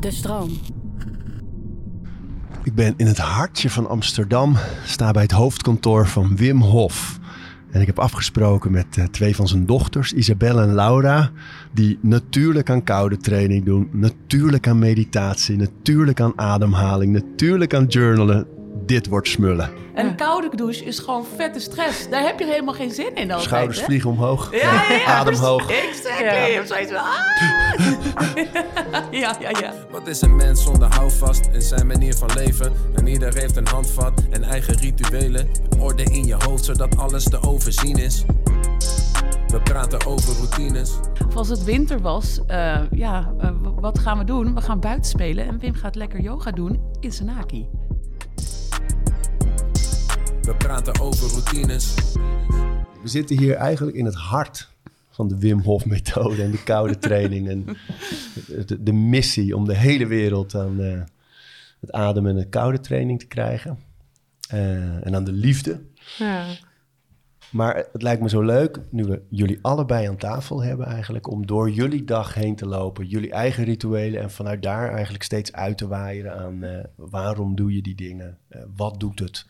De stroom. Ik ben in het hartje van Amsterdam, sta bij het hoofdkantoor van Wim Hof. En ik heb afgesproken met uh, twee van zijn dochters, Isabelle en Laura, die natuurlijk aan koude training doen, natuurlijk aan meditatie, natuurlijk aan ademhaling, natuurlijk aan journalen. Dit wordt smullen. En een koude douche is gewoon vette stress. Daar heb je helemaal geen zin in altijd. Schouders hè? vliegen omhoog. Ja, ja, ja. Adem hoog. Exactly. Zoiets van, ah. ja, ja, ja. Wat is een mens zonder houvast in zijn manier van leven? En ieder heeft een handvat en eigen rituelen. Orde in je hoofd zodat alles te overzien is. We praten over routines. Of als het winter was, uh, ja, uh, wat gaan we doen? We gaan buiten spelen en Wim gaat lekker yoga doen in Sanaki. We praten over routines. We zitten hier eigenlijk in het hart van de Wim Hof methode en de koude training. En de, de, missie om de hele wereld aan uh, het ademen en de koude training te krijgen. Uh, en aan de liefde. Ja. Maar het lijkt me zo leuk, nu we jullie allebei aan tafel hebben eigenlijk, om door jullie dag heen te lopen, jullie eigen rituelen en vanuit daar eigenlijk steeds uit te waaieren aan uh, waarom doe je die dingen, wat doet het.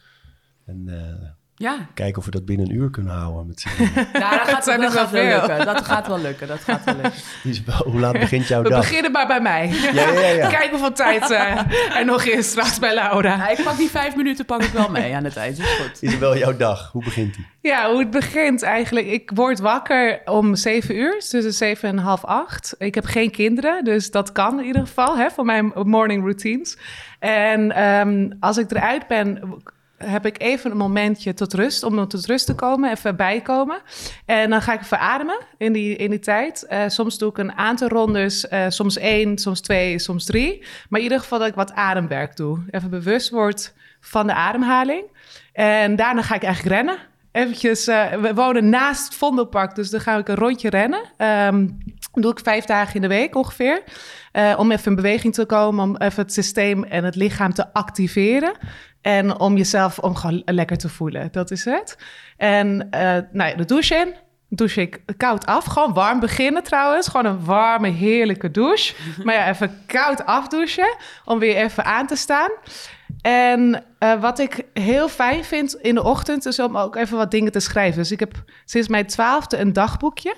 En uh, ja. kijken of we dat binnen een uur kunnen houden. Met nou, dat gaat, dat gaat wel lukken. Dat gaat wel lukken. Dat gaat wel lukken. Isabel, hoe laat begint jouw we dag? We beginnen maar bij mij. Ja, ja, ja. Kijken hoeveel tijd uh, er nog is straks bij Laura. Ja, ik pak die vijf minuten pak ik wel mee aan het eind. Is goed. Isabel, jouw dag, hoe begint die? Ja, hoe het begint eigenlijk. Ik word wakker om zeven uur, dus tussen zeven en half acht. Ik heb geen kinderen, dus dat kan in ieder geval hè, van mijn morning routines. En um, als ik eruit ben heb ik even een momentje tot rust, om tot rust te komen, even bijkomen. En dan ga ik even ademen in die, in die tijd. Uh, soms doe ik een aantal rondes, uh, soms één, soms twee, soms drie. Maar in ieder geval dat ik wat ademwerk doe. Even bewust word van de ademhaling. En daarna ga ik eigenlijk rennen. Eventjes, uh, we wonen naast Vondelpark, dus dan ga ik een rondje rennen. Um, doe ik vijf dagen in de week ongeveer. Uh, om even in beweging te komen, om even het systeem en het lichaam te activeren. En om jezelf om gewoon lekker te voelen. Dat is het. En uh, nou ja, de douche in. Douche ik koud af. Gewoon warm beginnen trouwens. Gewoon een warme, heerlijke douche. maar ja, even koud afdouchen. Om weer even aan te staan. En uh, wat ik heel fijn vind in de ochtend... is om ook even wat dingen te schrijven. Dus ik heb sinds mijn twaalfde een dagboekje...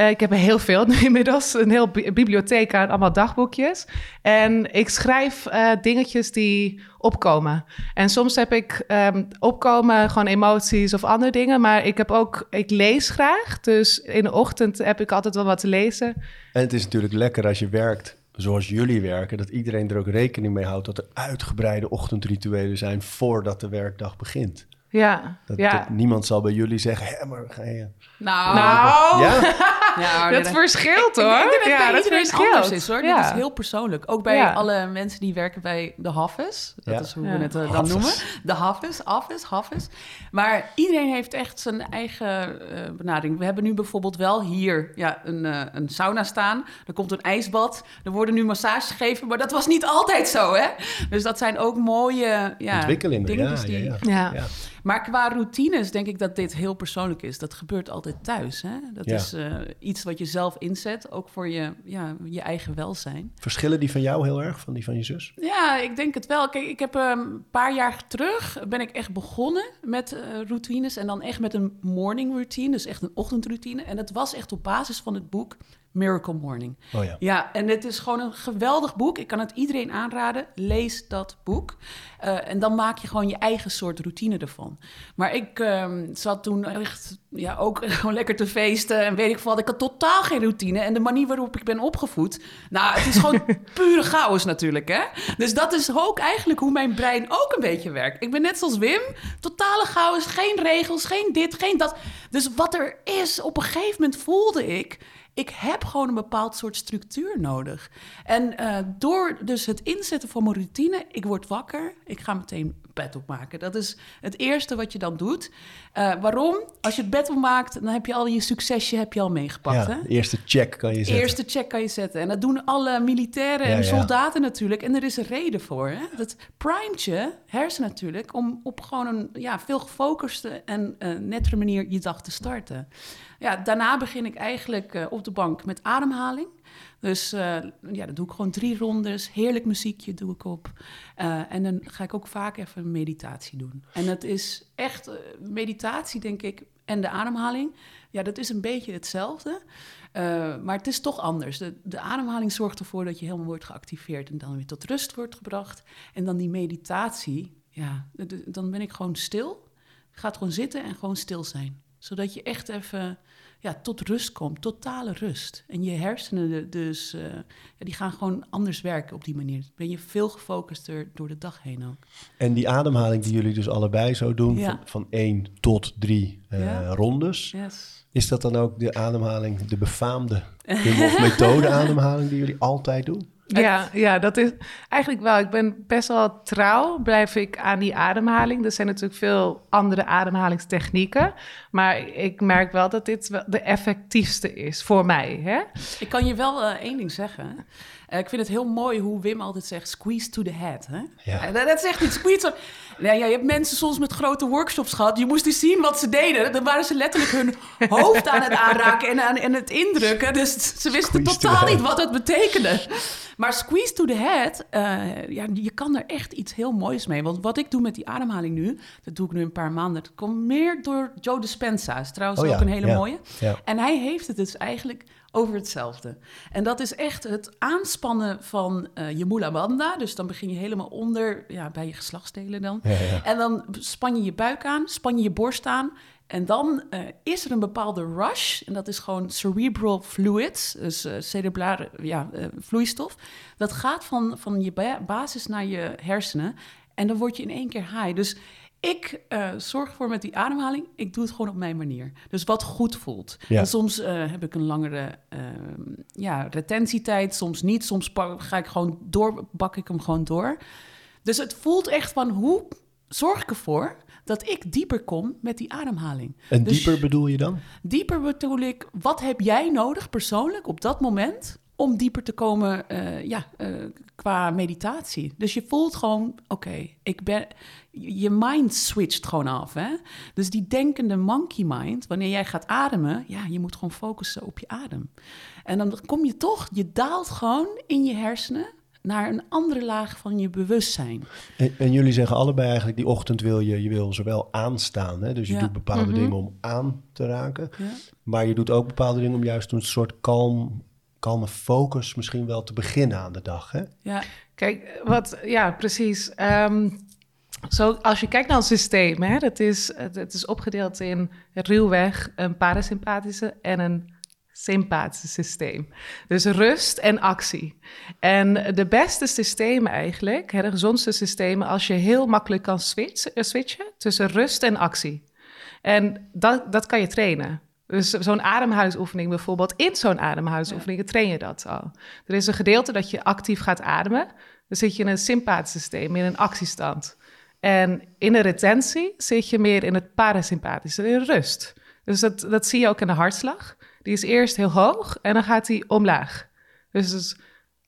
Uh, ik heb er heel veel inmiddels, een heel bi bibliotheek aan allemaal dagboekjes. En ik schrijf uh, dingetjes die opkomen. En soms heb ik um, opkomen gewoon emoties of andere dingen. Maar ik heb ook, ik lees graag. Dus in de ochtend heb ik altijd wel wat te lezen. En het is natuurlijk lekker als je werkt zoals jullie werken, dat iedereen er ook rekening mee houdt dat er uitgebreide ochtendrituelen zijn voordat de werkdag begint. Ja, dat, ja. Dat niemand zal bij jullie zeggen, hé, maar ga je... Nou, nou. Ja? ja dat verschilt hoor. Ik, ik denk dat ja, bij dat iedereen verschilt. anders is hoor. Ja. Dit is heel persoonlijk. Ook bij Ja. alle mensen die werken bij de Hafes. Dat Ja. is hoe Ja. we het eh, dan noemen. De Hafes, Hafes, Hafes. Maar iedereen heeft echt zijn eigen eh, benadering. We hebben nu bijvoorbeeld wel hier ja, een, eh, een sauna staan. Er komt een ijsbad. Er worden nu massages gegeven. Maar dat was niet altijd zo hè. Dus dat zijn ook mooie ja, Ontwikkelingen, dingetjes ja, die... ja, Ja. Ja. Maar qua routines denk ik dat dit heel persoonlijk is. Dat gebeurt altijd thuis. Hè? Dat Ja. is eh, iets wat je zelf inzet, ook voor je, ja, je eigen welzijn. Verschillen die van jou heel erg, van die van je zus? Ja, ik denk het wel. Kijk, ik heb ehm, een paar jaar terug ben ik echt begonnen met eh, routines. En dan echt met een morning routine, dus echt een ochtendroutine. En dat was echt op basis van het boek Miracle Morning. Oh ja. Ja, en het is gewoon een geweldig boek. Ik kan het iedereen aanraden. Lees dat boek. Eh, en dan maak je gewoon je eigen soort routine ervan. Maar ik ehm, zat toen echt ja, ook gewoon lekker te feesten. En weet ik veel wat. Ik had totaal geen routine. En de manier waarop ik ben opgevoed. Nou, het is gewoon pure chaos natuurlijk, hè. Dus dat is ook eigenlijk hoe mijn brein ook een beetje werkt. Ik ben net zoals Wim. Totale chaos. Geen regels, geen dit, geen dat. Dus wat er is, op een gegeven moment voelde ik ik heb gewoon een bepaald soort structuur nodig. En eh, door dus het inzetten van mijn routine, ik word wakker, ik ga meteen bed opmaken. Dat is het eerste wat je dan doet. Eh, waarom? Als je het bed opmaakt, dan heb je al je succesje heb je al meegepakt. Ja, hè? eerste check kan je zetten. Eerste check kan je zetten. En dat doen alle militairen Ja, en ja. soldaten natuurlijk. En er is een reden voor. Hè? Dat primet je hersen natuurlijk om op gewoon een ja, veel gefocuste en eh, nettere manier je dag te starten. Ja, daarna begin ik eigenlijk eh, op de bank met ademhaling. Dus uh, ja, dan doe ik gewoon drie rondes. Heerlijk muziekje doe ik op. Uh, en dan ga ik ook vaak even meditatie doen. En dat is echt meditatie, denk ik, en de ademhaling. Ja, dat is een beetje hetzelfde. maar het is toch anders. De, de ademhaling zorgt ervoor dat je helemaal wordt geactiveerd en dan weer tot rust wordt gebracht. En dan die meditatie, ja, dan ben ik gewoon stil. Gaat gewoon zitten en gewoon stil zijn. Zodat je echt even ja, tot rust komt, totale rust. En je hersenen dus, uh, ja, die gaan gewoon anders werken op die manier. Ben je veel gefocuster door de dag heen ook. En die ademhaling die jullie dus allebei zo doen, ja. van, van één tot drie uh, ja. rondes. Yes. Is dat dan ook de ademhaling, de befaamde methode ademhaling die jullie altijd doen? Ja, ja, dat is eigenlijk wel. Ik ben best wel trouw, blijf ik aan die ademhaling. Er zijn natuurlijk veel andere ademhalingstechnieken. Maar ik merk wel dat dit wel de effectiefste is voor mij. Hè? Ik kan je wel uh, één ding zeggen. Uh, ik vind het heel mooi hoe Wim altijd zegt: squeeze to the head. Hè? Ja. Uh, dat zegt niet squeeze. Nou ja, je hebt mensen soms met grote workshops gehad. Je moest eens zien wat ze deden. Dan waren ze letterlijk hun hoofd aan het aanraken en aan en het indrukken. Dus ze wisten totaal niet wat het betekende. Maar squeeze to the head, uh, ja, je kan er echt iets heel moois mee. Want wat ik doe met die ademhaling nu, dat doe ik nu een paar maanden. Dat komt meer door Joe Dispenza. Is trouwens Oh ja, ook een hele ja, mooie. ja. En hij heeft het dus eigenlijk over hetzelfde. En dat is echt het aanspannen van eh, je mula bandha. Dus dan begin je helemaal onder, ja, bij je geslachtsdelen dan. Ja, ja. En dan span je je buik aan, span je je borst aan. En dan eh, is er een bepaalde rush. En dat is gewoon cerebral fluids, dus eh, cerebrale ja, vloeistof. Dat gaat van, van je ba- basis naar je hersenen. En dan word je in één keer high. Dus ik eh, zorg ervoor met die ademhaling, ik doe het gewoon op mijn manier. Dus wat goed voelt. Ja. En soms eh, heb ik een langere ehm, ja, retentietijd, soms niet. Soms ga ik gewoon door, bak ik hem gewoon door. Dus het voelt echt van hoe zorg ik ervoor dat ik dieper kom met die ademhaling. En Dus- dieper bedoel je dan? Dieper bedoel ik, wat heb jij nodig persoonlijk op dat moment om dieper te komen eh, ja, eh, qua meditatie? Dus je voelt gewoon, oké, ik ben, je mind switcht gewoon af. Hè? Dus die denkende monkey mind, wanneer jij gaat ademen, ja, je moet gewoon focussen op je adem. En dan kom je toch, je daalt gewoon in je hersenen naar een andere laag van je bewustzijn. En, en jullie zeggen allebei eigenlijk, die ochtend wil je, je wil zowel aanstaan. Hè? Dus je Ja. doet bepaalde Mhm. dingen om aan te raken. Ja. Maar je doet ook bepaalde dingen om juist een soort kalm, kalme focus misschien wel te beginnen aan de dag. Hè? Ja, Kijk, wat, ja, precies. Ehm, zo, als je kijkt naar het systeem, hè, dat is, het, is opgedeeld in ruwweg een parasympathische en een sympathische systeem. Dus rust en actie. En de beste systemen eigenlijk, hè, de gezondste systemen, als je heel makkelijk kan eh, switchen tussen rust en actie. En dat, dat kan je trainen. Dus zo'n ademhalingsoefening bijvoorbeeld, in zo'n ademhalingsoefening train je dat al. Er is een gedeelte dat je actief gaat ademen. Dan zit je in een sympathisch systeem, in een actiestand. En in de retentie zit je meer in het parasympathische, in rust. Dus dat, dat zie je ook in de hartslag. Die is eerst heel hoog en dan gaat die omlaag. Dus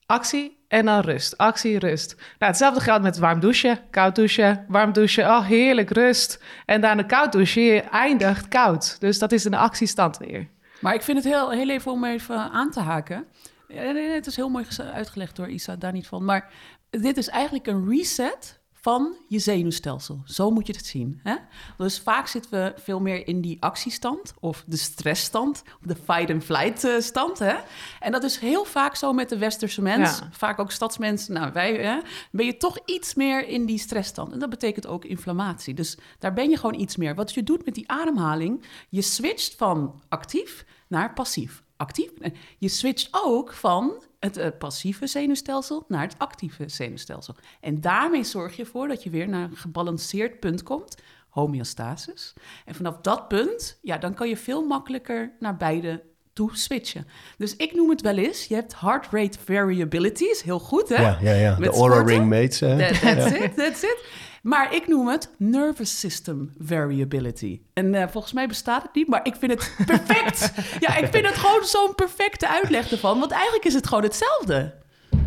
actie en dan rust. Actie, rust. Nou, hetzelfde geldt met warm douchen, koud douchen, warm douchen. Oh, heerlijk, rust. En daarna koud douchen, je eindigt koud. Dus dat is een actiestand weer. Maar ik vind het heel, heel even om even aan te haken. Het is heel mooi uitgelegd door Isa, daar niet van. Maar dit is eigenlijk een reset van je zenuwstelsel. Zo moet je het zien. Hè? Dus vaak zitten we veel meer in die actiestand of de stressstand, of de fight-and-flight eh, stand. Hè? En dat is heel vaak zo met de westerse mens, Ja. vaak ook stadsmensen. Nou, wij hè, ben je toch iets meer in die stressstand. En dat betekent ook inflammatie. Dus daar ben je gewoon iets meer. Wat je doet met die ademhaling, je switcht van actief naar passief. Actief. En Je switcht ook van het eh, passieve zenuwstelsel naar het actieve zenuwstelsel. En daarmee zorg je ervoor dat je weer naar een gebalanceerd punt komt, homeostasis. En vanaf dat punt, ja, dan kan je veel makkelijker naar beide toe switchen. Dus ik noem het wel eens, je hebt heart rate variability, is heel goed hè? Ja, ja, ja. Met De Aura. Ring mates. hè? That- That's it, that's it. Maar ik noem het nervous system variability. En eh, volgens mij bestaat het niet, maar ik vind het perfect. ja, ik vind het gewoon zo'n perfecte uitleg ervan. Want eigenlijk is het gewoon hetzelfde.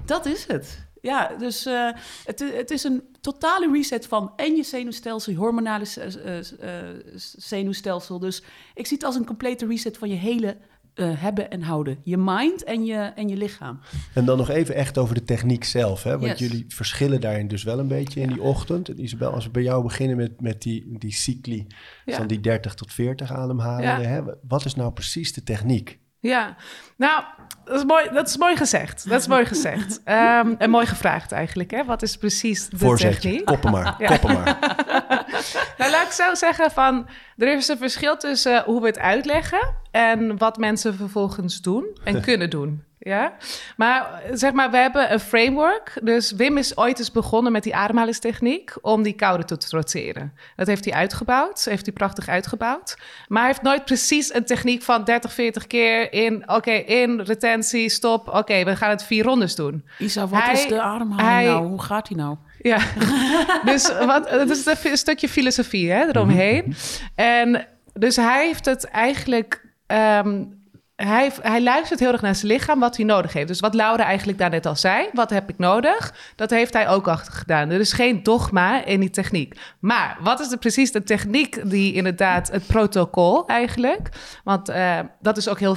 Dat is het. Ja, dus eh, het, het is een totale reset van en je zenuwstelsel, je hormonale eh, zenuwstelsel. Dus ik zie het als een complete reset van je hele eh, hebben en houden. Je mind en je, en je lichaam. En dan nog even echt over de techniek zelf. Hè? Want Yes. jullie verschillen daarin dus wel een beetje in die ochtend. En Isabel, als we bij jou beginnen met, met die, die cycli Ja. van die 30 tot 40 ademhalingen. Ja. Hè? Wat is nou precies de techniek? Ja, nou, dat is mooi, dat is mooi gezegd. Dat is mooi gezegd. Ehm, en mooi gevraagd eigenlijk. Hè? Wat is precies de Voorzetje, techniek? koppen maar, Ja. koppen maar. Nou, laat ik zo zeggen van... Er is een verschil tussen hoe we het uitleggen... en wat mensen vervolgens doen en kunnen doen. Ja? Maar zeg maar, we hebben een framework. Dus Wim is ooit eens begonnen met die ademhalingstechniek... om die koude te troteren. Dat heeft hij uitgebouwd. Heeft hij prachtig uitgebouwd. Maar hij heeft nooit precies een techniek van 30, 40 keer in... oké, in, retentie, stop. Oké, we gaan het vier rondes doen. Isa, wat Hij- is de ademhaling hij- nou? Hoe gaat die nou? Ja, dus wat, het is een een stukje filosofie hè, eromheen. En dus hij heeft het eigenlijk... ehm, hij, hij luistert heel erg naar zijn lichaam, wat hij nodig heeft. Dus wat Laura eigenlijk daarnet al zei, wat heb ik nodig? Dat heeft hij ook achter gedaan. Er is geen dogma in die techniek. Maar wat is de, precies de techniek die inderdaad het protocol eigenlijk? Want eh, dat is ook heel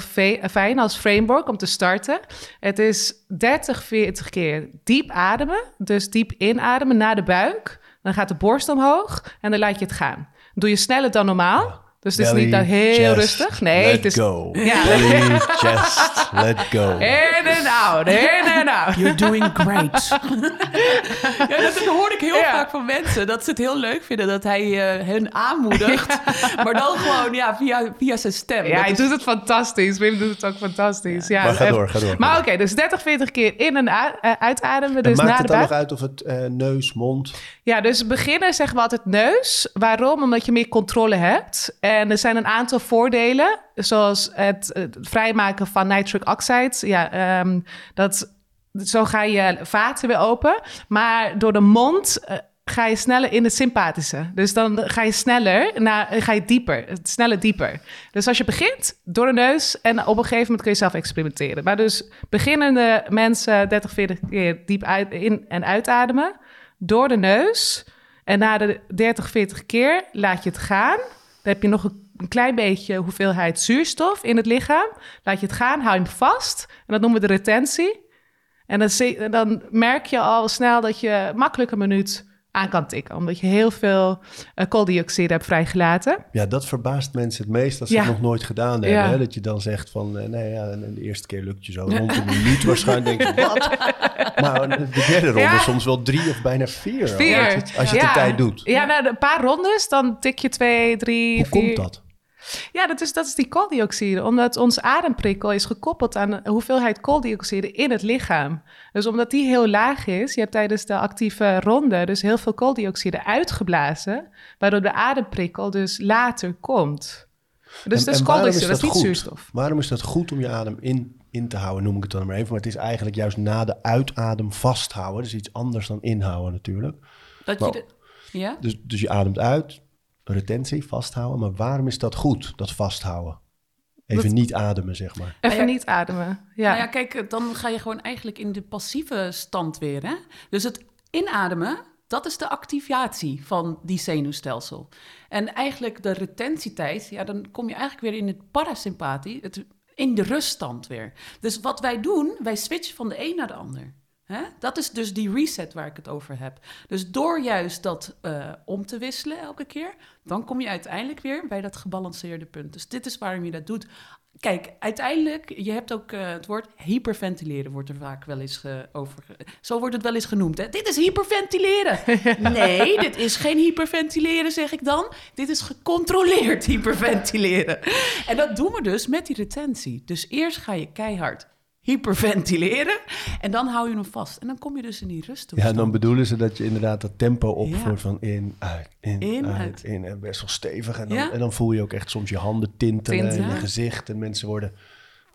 fijn als framework om te starten. Het is 30, 40 keer diep ademen. Dus diep inademen naar de buik. Dan gaat de borst omhoog en dan laat je het gaan. Doe je sneller dan normaal. Dus het is Belly, niet dan heel chest, rustig. Nee, let het is go. Ja. Belly, chest, let go. in en out, in en out. You're doing great. ja, dat hoor ik heel Ja. vaak van mensen. Dat ze het heel leuk vinden dat hij eh, hen aanmoedigt. Maar dan gewoon ja, via, via zijn stem. Ja, Dat hij is- doet het fantastisch. Wim doet het ook fantastisch. Ja, Maar ga door, ga door. Maar oké, dus 30, 40 keer in en eh, uitademen. En Dus maakt na het dan nog uit of het eh, neus, mond... Ja, dus beginnen zeggen we altijd neus. Waarom? Omdat je meer controle hebt. En er zijn een aantal voordelen, zoals het, vrijmaken van nitric oxide. Ja, ehm, dat, zo ga je vaten weer open. Maar door de mond eh, ga je sneller in het sympathische. Dus dan ga je sneller, naar, ga je dieper, sneller dieper. Dus als je begint door de neus en op een gegeven moment kun je zelf experimenteren. Maar dus beginnende mensen 30, 40 keer diep in- en uitademen door de neus. En na de 30, 40 keer laat je het gaan. Dan heb je nog een, klein beetje hoeveelheid zuurstof in het lichaam. Laat je het gaan, hou je hem vast. En dat noemen we de retentie. En dan, dan merk je al snel dat je makkelijk een minuut aan kan tikken. Omdat je heel veel eh, kooldioxide hebt vrijgelaten. Ja, dat verbaast mensen het meest als ze Ja. het nog nooit gedaan hebben. Ja. Hè? Dat je dan zegt van, eh, nee ja, de eerste keer lukt je zo rond een minuut waarschijnlijk. denk je, wat? Maar de derde ronde Ja. soms wel drie of bijna vier. al, Vier. Als je het, als je het Ja. de tijd doet. Ja, na een paar rondes, dan tik je twee, drie, Hoe vier... komt dat? Ja, dat is, dat is die kooldioxide. Omdat ons ademprikkel is gekoppeld aan de hoeveelheid kooldioxide in het lichaam. Dus omdat die heel laag is, je hebt tijdens de actieve ronde dus heel veel kooldioxide uitgeblazen, waardoor de ademprikkel dus later komt. Dus En- dat is kooldioxide, dat is niet goed? zuurstof. Waarom is dat goed om je adem in, in te houden, noem ik het dan maar even. Maar het is eigenlijk juist na de uitadem vasthouden. Is iets anders dan inhouden natuurlijk. dat je Nou. de- ja? Dus, dus je ademt uit, retentie, vasthouden. Maar waarom is dat goed, dat vasthouden? Even Dat- niet ademen, zeg maar. Even ja. niet ademen. Ja. Nou ja, kijk, dan ga je gewoon eigenlijk in de passieve stand weer. Hè? Dus het inademen, dat is de activatie van die zenuwstelsel. En eigenlijk de retentietijd, ja, dan kom je eigenlijk weer in het parasympathie, het, in de ruststand weer. Dus wat wij doen, wij switchen van de een naar de ander. Dat is dus die reset waar ik het over heb. Dus door juist dat eh, om te wisselen elke keer, dan kom je uiteindelijk weer bij dat gebalanceerde punt. Dus dit is waarom je dat doet. Kijk, uiteindelijk, je hebt ook eh, het woord hyperventileren, wordt er vaak wel eens over. Zo wordt het wel eens genoemd. Hè? Dit is hyperventileren. Nee, dit is geen hyperventileren, zeg ik dan. Dit is gecontroleerd hyperventileren. En dat doen we dus met die retentie. Dus eerst ga je keihard hyperventileren en dan hou je hem vast. En dan kom je dus in die rust. Ja, dan bedoelen ze dat je inderdaad dat tempo opvoert Ja. van in, uit, in, In, uit, uit. in. En best wel stevig. En dan, Ja. en dan voel je ook echt soms je handen tintelen in je gezicht. En mensen worden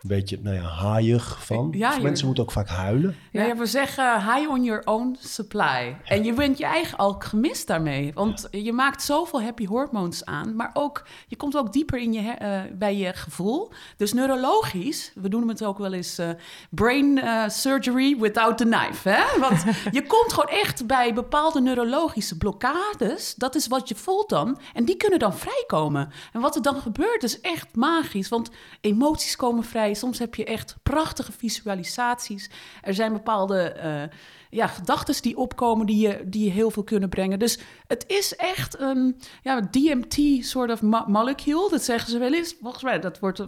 beetje nou ja, haaiig van. Ja, Dus mensen moeten ook vaak huilen. Ja, ja, we zeggen high on your own supply. En je bent je eigen alchemist daarmee. Want je maakt zoveel happy hormones aan. Maar ook, je komt ook dieper in je, eh, bij je gevoel. Dus neurologisch, we doen het ook wel eens eh, brain eh, surgery without the knife. Hè? Want je komt gewoon echt bij bepaalde neurologische blokkades. Dat is wat je voelt dan. En die kunnen dan vrijkomen. En wat er dan gebeurt is echt magisch. Want emoties komen vrij. Soms heb je echt prachtige visualisaties. Er zijn bepaalde eh, ja, gedachten die opkomen die je, die je heel veel kunnen brengen. Dus het is echt een ja, DMT soort of mo- molecule. Dat zeggen ze wel eens. Volgens mij, dat wordt,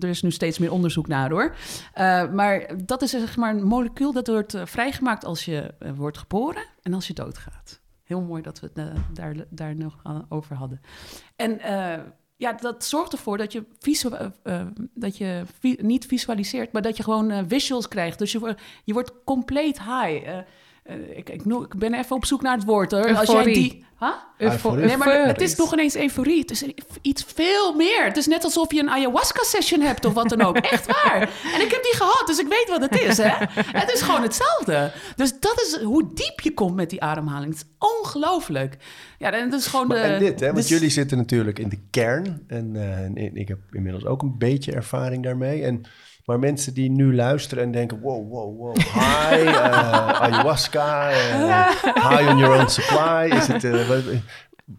er is nu steeds meer onderzoek naar hoor. Eh, maar dat is zeg maar een molecuul dat wordt eh, vrijgemaakt als je wordt geboren en als je doodgaat. Heel mooi dat we het daar, daar nog over hadden. En ja, dat zorgt ervoor dat je, visu- eh, eh, dat je niet visualiseert, maar dat je gewoon eh, visuals krijgt. Dus je, je wordt compleet high. Eh, ik, ik, ben even op zoek naar het woord hoor. Als jij Euforie. die. Huh? Euforie. Nee, maar het is nog ineens euforie. Het is iets veel meer. Het is net alsof je een ayahuasca-session hebt of wat dan ook. Echt waar. En ik heb die gehad, dus ik weet wat het is. Hè? Het is gewoon hetzelfde. Dus dat is hoe diep je komt met die ademhaling. Het is ongelooflijk. Ja, en dat is gewoon Maar de... en dit, hè, want dus- jullie zitten natuurlijk in de kern. En, eh, en ik heb inmiddels ook een beetje ervaring daarmee. En, maar mensen die nu luisteren en denken... wow, wow, wow, hi, eh, ayahuasca, eh, high on your own supply. Is het, eh,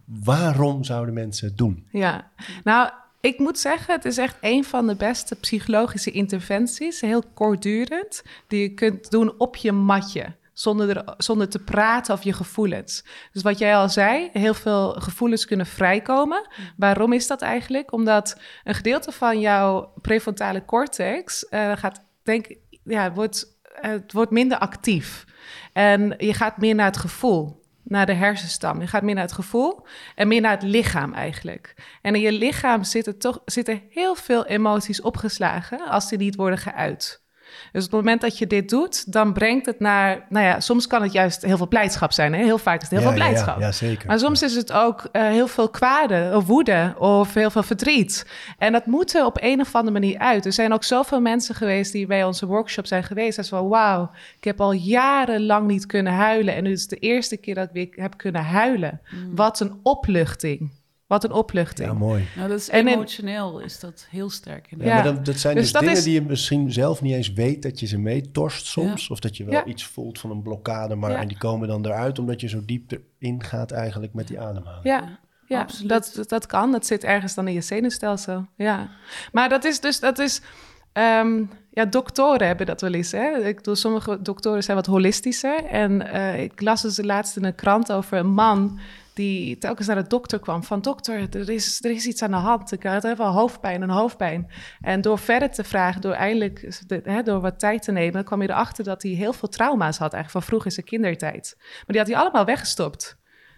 waarom zouden mensen het doen? Ja, nou, ik moet zeggen, het is echt een van de beste psychologische interventies, heel kortdurend, die je kunt doen op je matje. Zonder, er, zonder te praten over je gevoelens. Dus wat jij al zei, heel veel gevoelens kunnen vrijkomen. Waarom is dat eigenlijk? Omdat een gedeelte van jouw prefrontale cortex eh, gaat, denk, ja, wordt, het wordt minder actief. En je gaat meer naar het gevoel naar de hersenstam. Je gaat meer naar het gevoel en meer naar het lichaam eigenlijk. En in je lichaam zitten toch zitten heel veel emoties opgeslagen als die niet worden geuit. Dus op het moment dat je dit doet, dan brengt het naar, nou ja, soms kan het juist heel veel blijdschap zijn. Hè? Heel vaak is het heel Ja, veel ja, ja, blijdschap. Ja, zeker. Maar soms is het ook eh, heel veel kwade of woede of heel veel verdriet. En dat moet er op een of andere manier uit. Er zijn ook zoveel mensen geweest die bij onze workshop zijn geweest. Dat is van wauw, ik heb al jarenlang niet kunnen huilen. En nu is het de eerste keer dat ik weer heb kunnen huilen. Wat een opluchting. Wat een opluchting. Ja, mooi. Nou, dat is En in- emotioneel is dat heel sterk. Ja, maar dat, dat zijn Dus dus, dat dingen is- die je misschien zelf niet eens weet dat je ze meetorst soms. Of dat je wel Ja. iets voelt van een blokkade, maar Ja. en die komen dan eruit omdat je zo diep erin gaat eigenlijk met die ademhaling. Ja, ja Absoluut. dat, dat, kan. Dat zit ergens dan in je zenuwstelsel. Ja. Maar dat is dus, dat is, ehm, ja, doktoren hebben dat wel eens. Hè? Ik bedoel, sommige doktoren zijn wat holistischer. En eh, ik las dus laatst in een krant over een man die telkens naar de dokter kwam. Van dokter, er is, er is iets aan de hand. Ik had even hoofdpijn, een hoofdpijn. En door verder te vragen, door eindelijk de- hè, door wat tijd te nemen... kwam je erachter dat hij heel veel trauma's had eigenlijk van vroeg in zijn kindertijd. Maar die had hij allemaal weggestopt.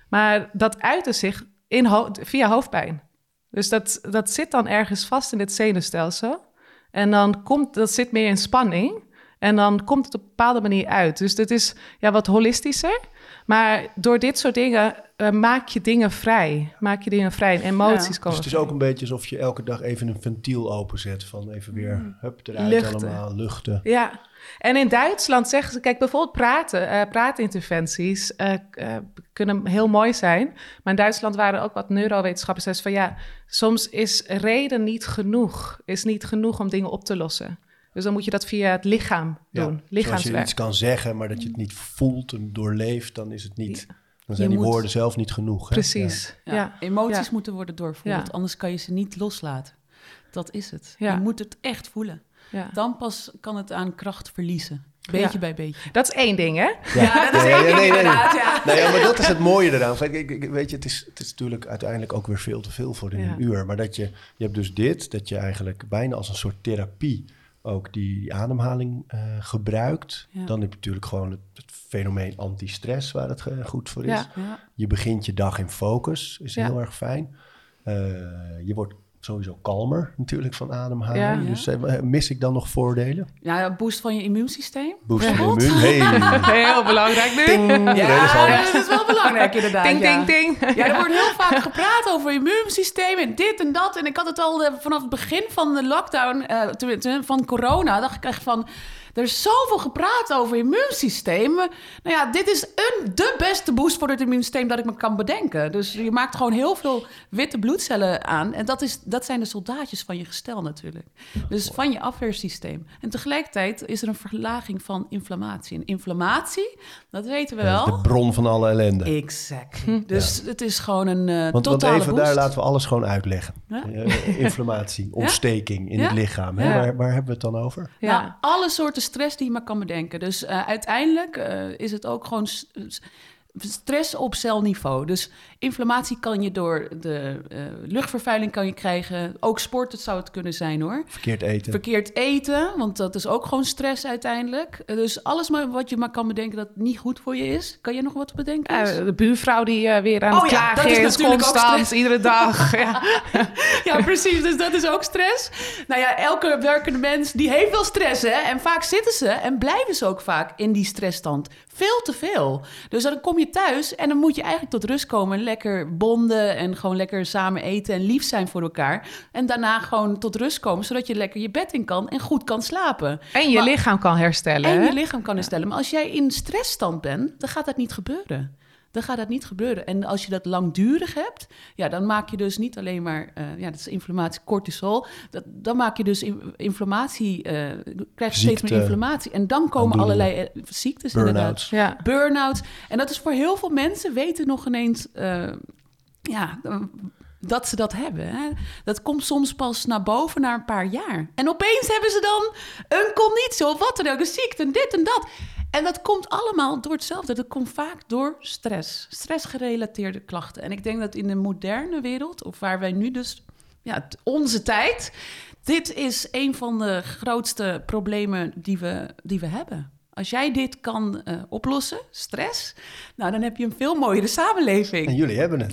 Maar dat uitte zich in via hoofdpijn. Dus dat, dat zit dan ergens vast in het zenuwstelsel. En dan komt dat zit meer in spanning. En dan komt het op een bepaalde manier uit. Dus dit is ja, wat holistischer. Maar door dit soort dingen eh, maak je dingen vrij. Maak je dingen vrij en emoties Ja. Dus komen het is vrij. ook een beetje alsof je elke dag even een ventiel openzet. Van even weer, hup, eruit Luchten. allemaal, luchten. Ja, en in Duitsland zeggen ze, kijk, bijvoorbeeld praten, eh, praatinterventies eh, eh, kunnen heel mooi zijn. Maar in Duitsland waren ook wat neurowetenschappers zeiden van ja, soms is reden niet genoeg, is niet genoeg om dingen op te lossen. Dus dan moet je dat via het lichaam Ja, doen, Zoals je lichaamswerk. iets kan zeggen, maar dat je het niet voelt en doorleeft, dan is het niet. Dan zijn Je die moet- woorden zelf niet genoeg. Hè? Precies, ja. Ja, Emoties Ja. moeten worden doorvoeld, Ja. anders kan je ze niet loslaten. Dat is het. Ja. Je moet het echt voelen. Ja. Dan pas kan het aan kracht verliezen. Beetje Ja. bij beetje. Dat is één ding, hè? Ja, dat is Ja, één ja, ding nee, nee. inderdaad, ja. Nou ja, maar dat is het mooie eraan. Weet je, het is, het is natuurlijk uiteindelijk ook weer veel te veel voor in Ja. een uur. Maar dat je, je hebt dus dit, dat je eigenlijk bijna als een soort therapie ook die ademhaling eh, gebruikt. Ja. Dan heb je natuurlijk gewoon het, het fenomeen anti-stress waar het eh, goed voor is. Ja. Ja. Je begint je dag in focus, is heel erg fijn. Eh, je wordt sowieso kalmer natuurlijk van ademhalen. Ja. Dus eh, mis ik dan nog voordelen? Ja, een boost van je immuunsysteem. Boost van Bijvoorbeeld. immuun. Hey. Heel belangrijk nu. Ding. Ja, Nee, dat is al- dat is wel belangrijk inderdaad. Ding, ja. ding, ding. Ja, er wordt heel vaak gepraat over immuunsysteem en dit en dat. En ik had het al eh, vanaf het begin van de lockdown, eh, van corona, dacht ik echt van... Er is zoveel gepraat over immuunsysteem. Nou ja, dit is een, de beste boost voor het immuunsysteem dat ik me kan bedenken. Dus je maakt gewoon heel veel witte bloedcellen aan. En dat, is, dat zijn de soldaatjes van je gestel natuurlijk. Dus van je afweersysteem. En tegelijkertijd is er een verlaging van inflammatie. En inflammatie, dat weten we Dat wel. is de bron van alle ellende. Exactly. Dus het is gewoon een eh Want, want even boost. daar laten we alles gewoon uitleggen. Ja? Eh, inflammatie, ontsteking in Ja? het lichaam. Hè? Ja. Waar, waar hebben we het dan over? Ja. Nou, alle soorten stress die je maar kan bedenken. Dus eh, uiteindelijk eh, is het ook gewoon stress op celniveau. Dus inflammatie kan je door de eh, luchtvervuiling kan je krijgen. Ook sport, het zou het kunnen zijn hoor. Verkeerd eten. Verkeerd eten, want dat is ook gewoon stress uiteindelijk. Eh, Dus alles maar wat je maar kan bedenken dat niet goed voor je is. Kan je nog wat bedenken? Ja, de buurvrouw die eh, weer aan Oh het ja, dat klagen is is, natuurlijk ook constant, stress. iedere dag. ja. Ja, precies. Dus dat is ook stress. Nou ja, elke werkende mens die heeft wel stress, hè? En vaak zitten ze en blijven ze ook vaak in die stressstand. Veel te veel. Dus dan kom je thuis en dan moet je eigenlijk tot rust komen. En lekker bonden en gewoon lekker samen eten en lief zijn voor elkaar. En daarna gewoon tot rust komen, zodat je lekker je bed in kan en goed kan slapen. En je Maar- lichaam kan herstellen. En hè? je lichaam kan herstellen. Maar als jij in stressstand bent, dan gaat dat niet gebeuren. Dan gaat dat niet gebeuren. En als je dat langdurig hebt, ja, dan maak je dus niet alleen maar, eh, ja, dat is inflammatie, cortisol. Dat, dan maak je dus in- inflammatie, eh, krijg je steeds meer inflammatie. En dan komen allerlei eh, ziektes inderdaad. Ja. Burn-out. En dat is voor heel veel mensen weten nog ineens, eh, ja, dat ze dat hebben. Hè? Dat komt soms pas naar boven na een paar jaar. En opeens hebben ze dan een conditie of wat dan ook, een ziekte, en dit en dat. En dat komt allemaal door hetzelfde. Dat komt vaak door stress. Stressgerelateerde klachten. En ik denk dat in de moderne wereld, of waar wij nu dus, ja, onze tijd, dit is een van de grootste problemen die we, die we hebben. Als jij dit kan eh, oplossen, stress, nou dan heb je een veel mooiere samenleving. En jullie hebben het.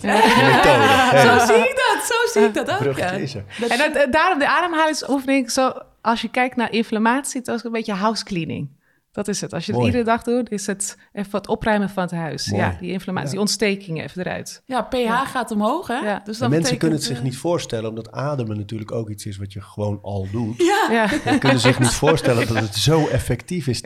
Zo zie ik dat, zo zie ik dat ook. Ja. En dat, eh, daarom de ademhalingsoefening, zo, als je kijkt naar inflammatie, het is ook een beetje house cleaning. Dat is het. Als je het Mooi. iedere dag doet, is het even wat opruimen van het huis. Mooi. Ja, die inflammatie, die ontsteking even eruit. ja, pH gaat omhoog, hè? Ja. Dus De dat mensen betekent, kunnen het zich eh, niet voorstellen, omdat ademen natuurlijk ook iets is wat je gewoon al doet. Ja, Ja. Ze kunnen zich niet voorstellen dat het zo effectief is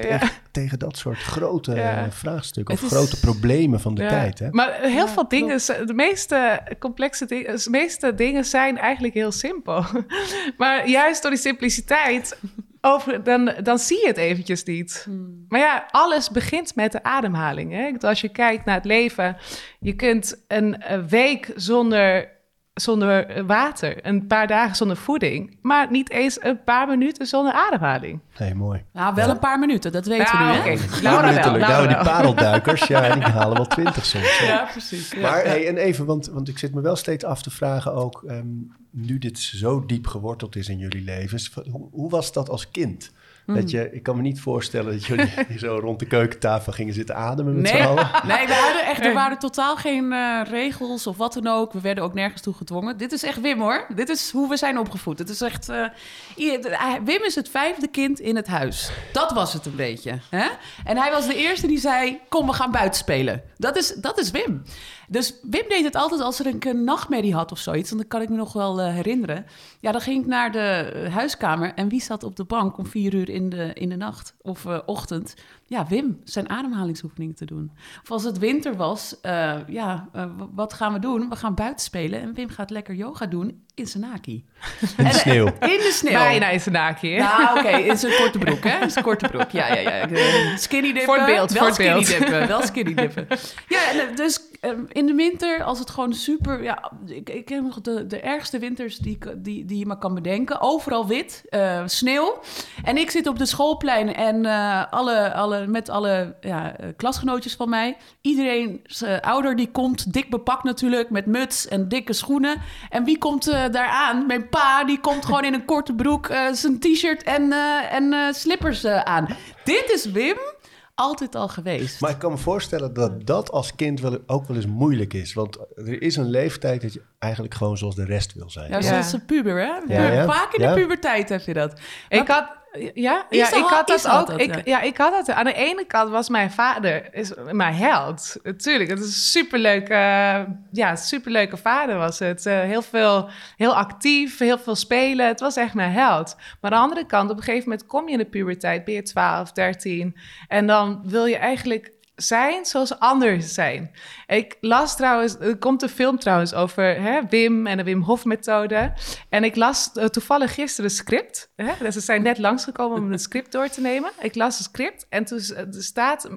tegen dat soort grote Ja. eh, vraagstukken of Het is- grote problemen van de Ja. tijd. Hè? Maar heel Ja, veel dingen, de meeste complexe dingen, de meeste dingen zijn eigenlijk heel simpel. Maar juist door die simpliciteit, over, dan, dan zie je het eventjes niet. Hmm. Maar ja, alles begint met de ademhaling. Hè? Als je kijkt naar het leven, je kunt een, eh, week zonder, zonder water, een paar dagen zonder voeding, maar niet eens een paar minuten zonder ademhaling. Nee, mooi. nou, wel een paar minuten, dat weten Ja, we nu, minuten wel, lukt. Laura nou, die parelduikers, ja, die halen wel twintig soms. hè. Ja, precies. Ja. Maar hey, en even, want, want ik zit me wel steeds af te vragen ook, ehm, nu dit zo diep geworteld is in jullie levens, hoe was dat als kind? Dat je, ik kan me niet voorstellen dat jullie zo rond de keukentafel gingen zitten ademen met Nee, z'n allen. nee we hadden echt, er waren totaal geen eh, regels of wat dan ook. We werden ook nergens toe gedwongen. Dit is echt Wim hoor. Dit is hoe we zijn opgevoed. Het is echt. eh, Wim is het vijfde kind in het huis. Dat was het een beetje. Hè? En hij was de eerste die zei: Kom, we gaan buiten spelen. Dat is, dat is Wim. Dus Wim deed het altijd als er een, nachtmerrie had of zoiets. En dat kan ik me nog wel eh, herinneren. Ja, dan ging ik naar de eh, huiskamer. En wie zat op de bank om vier uur in de, in de nacht of eh, ochtend? Ja, Wim, zijn ademhalingsoefeningen te doen. Of als het winter was, eh, ja, eh, wat gaan we doen? We gaan buiten spelen en Wim gaat lekker yoga doen in zijn naki. In de sneeuw. In de sneeuw. Bijna een naakje. hè? Nou, oké, in zijn korte broek, hè? In zijn korte broek, ja, ja, ja. Eh, Skinny dippen. Voor het beeld, wel voor het skinny dippen, wel skinny dippen. Ja, en, eh, dus eh, in de winter, als het gewoon super... Ja, ik, ik heb nog de, de ergste winters die, die, die je maar kan bedenken. Overal wit, eh, sneeuw. En ik zit op de schoolplein en eh, alle, alle, met alle ja, eh, klasgenootjes van mij. Iedereen, zijn ouder, die komt dik bepakt natuurlijk, met muts en dikke schoenen. En wie komt eh daar aan? Mijn pa, die komt gewoon in een korte broek, eh, zijn t-shirt en, eh, en eh, slippers eh, aan. Dit is Wim altijd al geweest. Maar ik kan me voorstellen dat dat als kind wel, ook wel eens moeilijk is. Want er is een leeftijd dat je eigenlijk gewoon zoals de rest wil zijn. Ja, Ja. zoals een puber, hè? Ja, ja. Vaak in Ja. de puberteit heb je dat. Ik had, ja, ja ik had dat ook. dat, ik, ja. ja. ik had dat. Aan de ene kant was mijn vader is mijn held. Tuurlijk, het is een superleuke, eh, ja, superleuke vader was het. Eh, heel veel, heel actief, heel veel spelen. Het was echt mijn held. Maar aan de andere kant, op een gegeven moment kom je in de puberteit, ben je 12, 13. En dan wil je eigenlijk zijn zoals anderen zijn. Ik las trouwens, er komt een film trouwens over hè, Wim en de Wim Hof methode. En ik las eh, toevallig gisteren een script. Hè? Dus ze zijn net langsgekomen om een script door te nemen. Ik las een script en toen staat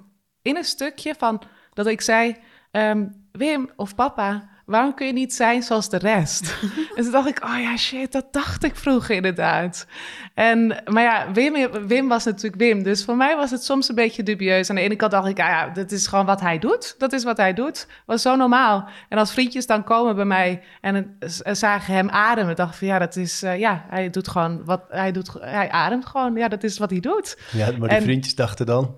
in een stukje van dat ik zei... ehm, Wim of papa, waarom kun je niet zijn zoals de rest? en toen dacht ik, oh ja, shit, dat dacht ik vroeger inderdaad. En, maar ja, Wim, Wim was natuurlijk Wim. Dus voor mij was het soms een beetje dubieus. Aan de ene kant dacht ik, ah ja, dat is gewoon wat hij doet. Dat is wat hij doet. was zo normaal. En als vriendjes dan komen bij mij en eh, z- zagen hem ademen, dacht ik van ja, dat is, eh, ja, hij doet gewoon wat, hij doet, hij ademt gewoon. Ja, dat is wat hij doet. Ja, maar die En- vriendjes dachten dan...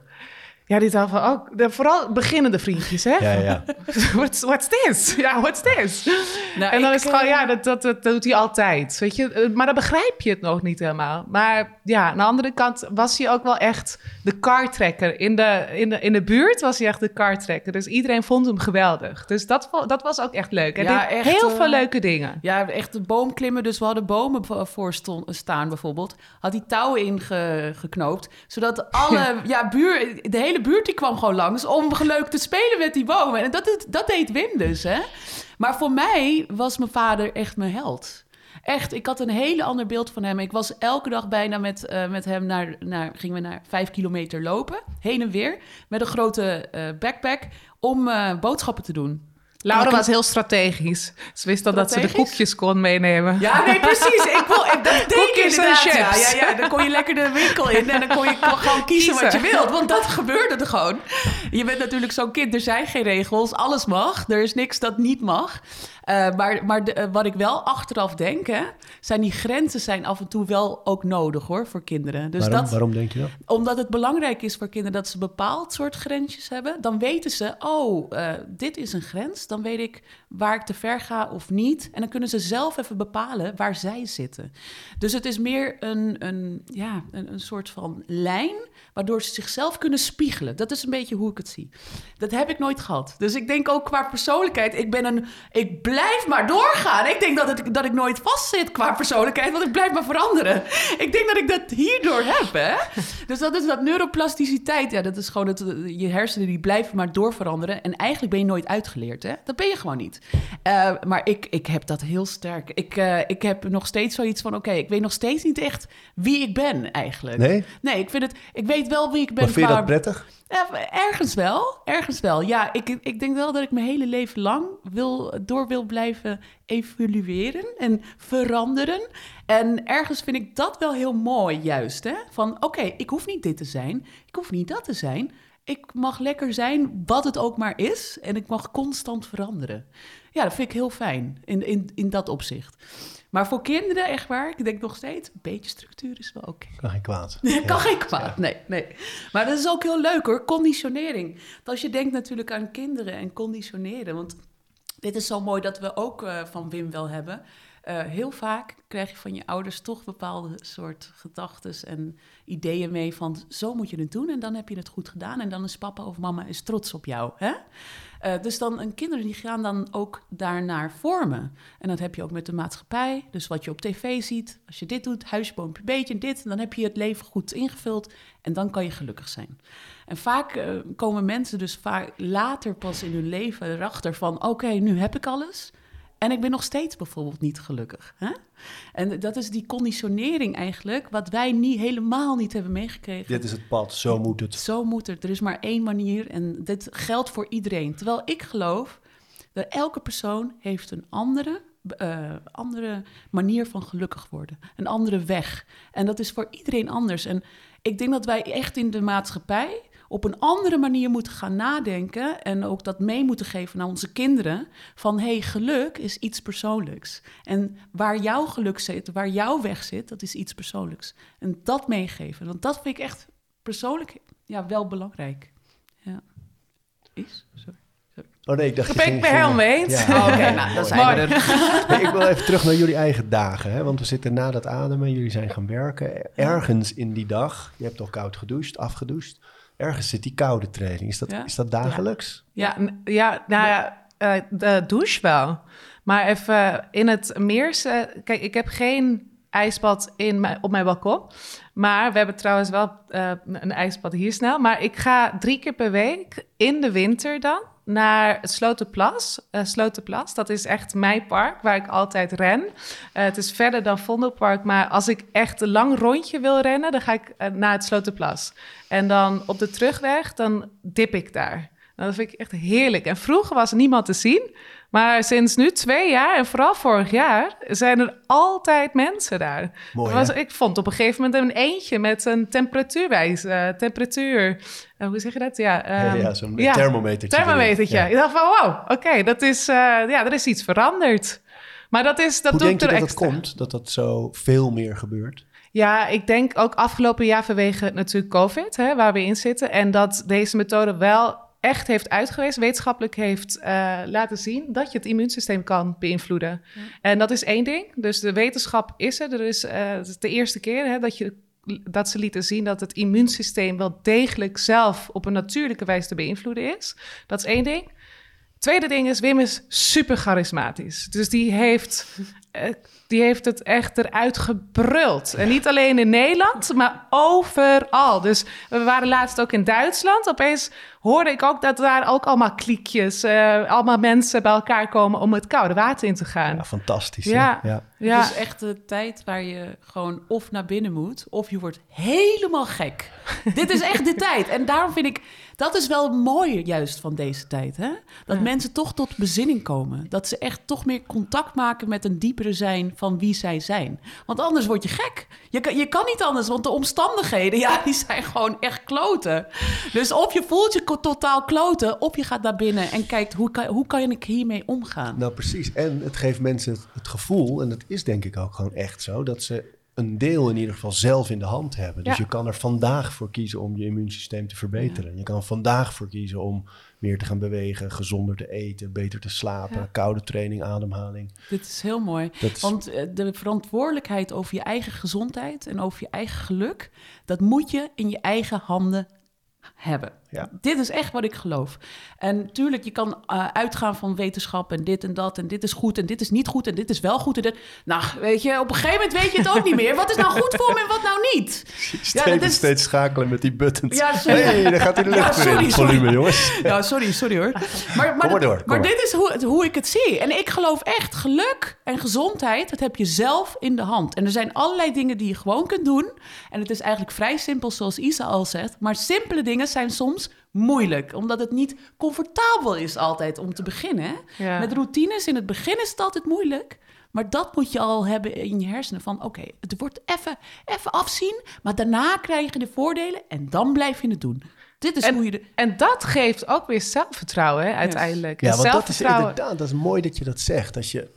Ja, die dachten van, oh, de, vooral beginnende vriendjes, hè? Ja, ja. what's, what's this? Ja, what's this? Nou, en dan ik, is het gewoon, eh, ja, dat, dat, dat, doet hij altijd. Weet je, Eh, maar dan begrijp je het nog niet helemaal. Maar ja, aan de andere kant was hij ook wel echt de kartrekker. In de, in de, in de buurt was hij echt de kartrekker. Dus iedereen vond hem geweldig. Dus dat, dat was ook echt leuk. En Ja, echt, heel eh, veel leuke dingen. Ja, echt de boom klimmen. Dus we hadden bomen voor staan bijvoorbeeld. Had hij touwen ingeknoopt. Zodat alle, ja. buur, de hele buurt die kwam gewoon langs om leuk te spelen met die bomen. En dat, dat deed Wim dus, hè. Maar voor mij was mijn vader echt mijn held. Echt, ik had een hele ander beeld van hem. Ik was elke dag bijna met, eh, met hem naar, naar, gingen we naar vijf kilometer lopen, heen en weer, met een grote eh, backpack, om eh, boodschappen te doen. Laura was heel strategisch. Ze wist dan dat ze de koekjes kon meenemen. Ja, nee, precies. Ik wil, ik, dat Koekjes en inderdaad. Ja, chips. ja, ja, dan kon je lekker de winkel in en dan kon je gewoon kiezen, wat je wilt. Want dat gebeurde er gewoon. Je bent natuurlijk zo'n kind, er zijn geen regels. Alles mag. Er is niks dat niet mag. Eh, maar maar de- eh, wat ik wel achteraf denk, hè, zijn die grenzen zijn af en toe wel ook nodig hoor, voor kinderen. Dus waarom, dat, waarom denk je dat? omdat het belangrijk is voor kinderen dat ze een bepaald soort grensjes hebben, dan weten ze, oh, eh, dit is een grens. Dan weet ik waar ik te ver ga of niet. En dan kunnen ze zelf even bepalen waar zij zitten. Dus het is meer een, een, ja, een, een soort van lijn waardoor ze zichzelf kunnen spiegelen. Dat is een beetje hoe ik het zie. Dat heb ik nooit gehad. Dus ik denk ook qua persoonlijkheid, ik ben een, ik blijf maar doorgaan. Ik denk dat, het, dat ik nooit vastzit qua persoonlijkheid, want ik blijf maar veranderen. Ik denk dat ik dat hierdoor heb, hè. Dus dat is dat neuroplasticiteit. Ja, dat is gewoon het, je hersenen die blijven maar doorveranderen. En eigenlijk ben je nooit uitgeleerd, hè. Dat ben je gewoon niet. Eh, maar ik, ik heb dat heel sterk. Ik, eh, ik heb nog steeds zoiets van, oké, ik weet nog steeds niet echt wie ik ben eigenlijk. Nee? Nee, ik vind het, ik weet wel wie ik ben. Maar vind je dat prettig? ja, ergens wel. Ergens wel. Ja, ik, ik denk wel dat ik mijn hele leven lang wil, door wil blijven evolueren en veranderen. En ergens vind ik dat wel heel mooi, juist. Hè? Van oké, ik hoef niet dit te zijn. Ik hoef niet dat te zijn. Ik mag lekker zijn wat het ook maar is. En ik mag constant veranderen. Ja, dat vind ik heel fijn in, in, in dat opzicht. Maar voor kinderen, echt waar, ik denk nog steeds, een beetje structuur is wel oké. Kan geen kwaad. kan Ja. geen kwaad, nee, nee. Maar dat is ook heel leuk hoor, conditionering. Want als je denkt natuurlijk aan kinderen en conditioneren... want dit is zo mooi dat we ook eh, van Wim wel hebben... Eh, heel vaak krijg je van je ouders toch bepaalde soort gedachten en ideeën mee van zo moet je het doen en dan heb je het goed gedaan en dan is papa of mama is trots op jou. Hè? Eh, dus dan een kinderen die gaan dan ook daarnaar vormen. En dat heb je ook met de maatschappij. Dus wat je op tv ziet, als je dit doet, huisje, boompje, beetje, dit, dan heb je het leven goed ingevuld en dan kan je gelukkig zijn. En vaak eh, komen mensen dus vaak later pas in hun leven erachter van oké, nu heb ik alles. En ik ben nog steeds bijvoorbeeld niet gelukkig. Hè? En dat is die conditionering eigenlijk, wat wij niet, helemaal niet hebben meegekregen. Dit is het pad, zo moet het. Zo moet het. Er is maar één manier en dit geldt voor iedereen. Terwijl ik geloof dat elke persoon heeft een andere, eh, andere manier van gelukkig worden. Een andere weg. En dat is voor iedereen anders. En ik denk dat wij echt in de maatschappij op een andere manier moeten gaan nadenken en ook dat mee moeten geven naar onze kinderen van hey, geluk is iets persoonlijks. En waar jouw geluk zit, waar jouw weg zit, dat is iets persoonlijks. En dat meegeven, want dat vind ik echt persoonlijk ja, wel belangrijk. Ja. Is? Sorry. Oh nee, ik dacht... Daar ben ik het helemaal mee eens. Ja. Oh, Oké, nou, dan zijn we er. Ik wil even terug naar jullie eigen dagen. Hè? Want we zitten na dat ademen. Jullie zijn gaan werken. Ergens in die dag, je hebt al koud gedoucht, afgedoucht. Ergens zit die koude training. Is dat, Ja. is dat dagelijks? Ja, ja nou ja, eh, de douche wel. Maar even in het Meerse... Kijk, ik heb geen ijsbad in mijn, op mijn balkon. Maar we hebben trouwens wel eh, een ijsbad hier snel. Maar ik ga drie keer per week in de winter dan naar het Slotenplas. Eh Slotenplas, dat is echt mijn park waar ik altijd ren. Eh, het is verder dan Vondelpark, maar als ik echt een lang rondje wil rennen, dan ga ik eh, naar het Slotenplas. En dan op de terugweg, dan dip ik daar. Nou, dat vind ik echt heerlijk. En vroeger was er niemand te zien. Maar sinds nu twee jaar, en vooral vorig jaar, zijn er altijd mensen daar. Mooi, was, ik vond op een gegeven moment een eentje met een temperatuurwijs, eh, temperatuur. eh, hoe zeg je dat? Ja, Ja, ehm, ja, zo'n ja, thermometertje. thermometertje. erin. Ik dacht van, wow, oké, dat is, eh, ja, er is iets veranderd. Maar dat is, dat Hoe denk je er dat het komt? Dat dat zo veel meer gebeurt? Ja, ik denk ook afgelopen jaar vanwege natuurlijk COVID, hè, waar we in zitten. En dat deze methode wel echt heeft uitgewezen, wetenschappelijk heeft eh, laten zien dat je het immuunsysteem kan beïnvloeden. En dat is één ding. Dus de wetenschap is er. Er is, eh, het is de eerste keer hè, dat, je, dat ze lieten zien dat het immuunsysteem wel degelijk zelf op een natuurlijke wijze te beïnvloeden is. Dat is één ding. Tweede ding is, Wim is super charismatisch. Dus die heeft, eh, die heeft het echt eruit gebruld. En niet alleen in Nederland, maar overal. Dus we waren laatst ook in Duitsland. Opeens hoorde ik ook dat daar ook allemaal kliekjes, eh, allemaal mensen bij elkaar komen om het koude water in te gaan. Ja, fantastisch. hè? Ja. ja. Ja, Het is echt de tijd waar je gewoon of naar binnen moet, of je wordt helemaal gek. Dit is echt de tijd. En daarom vind ik, dat is wel mooi juist van deze tijd. Hè? Dat Ja. mensen toch tot bezinning komen. Dat ze echt toch meer contact maken met een diepere zijn van wie zij zijn. Want anders word je gek. Je kan, je kan niet anders, want de omstandigheden, ja, die zijn gewoon echt kloten. Dus of je voelt je totaal kloten, of je gaat naar binnen en kijkt, hoe kan, hoe kan ik hiermee omgaan? Nou, precies. En het geeft mensen het, het gevoel, en dat is denk ik ook gewoon echt zo, dat ze een deel in ieder geval zelf in de hand hebben. Dus Ja. je kan er vandaag voor kiezen om je immuunsysteem te verbeteren. Je kan er vandaag voor kiezen om meer te gaan bewegen, gezonder te eten, beter te slapen, Ja. koude training, ademhaling. Dit is heel mooi. Is- Want eh, de verantwoordelijkheid over je eigen gezondheid en over je eigen geluk, dat moet je in je eigen handen hebben. Ja. Dit is echt wat ik geloof. En natuurlijk, je kan eh, uitgaan van wetenschap en dit en dat en dit is goed en dit is niet goed en dit is wel goed en dit. Nou, weet je, op een gegeven moment weet je het ook niet meer. Wat is nou goed voor me en wat nou niet? Steeds, dat is- steeds schakelen met die buttons. Ja, sorry. hey, daar gaat hij de lucht Ja, sorry, in. sorry. Volume, jongens. Nou, sorry, sorry hoor. Maar, maar, maar door, maar dit is hoe, hoe ik het zie. En ik geloof echt, geluk en gezondheid, dat heb je zelf in de hand. En er zijn allerlei dingen die je gewoon kunt doen. En het is eigenlijk vrij simpel, zoals Isa al zegt. Maar simpele dingen zijn soms moeilijk. Omdat het niet comfortabel is altijd om te beginnen. Ja. Met routines in het begin is het altijd moeilijk. Maar dat moet je al hebben in je hersenen. Van oké, het wordt even, even afzien. Maar daarna krijg je de voordelen en dan blijf je het doen. Dit is En- hoe je de... En dat geeft ook weer zelfvertrouwen, hè, uiteindelijk. Ja, want dat is inderdaad, dat is mooi dat je dat zegt. Als je,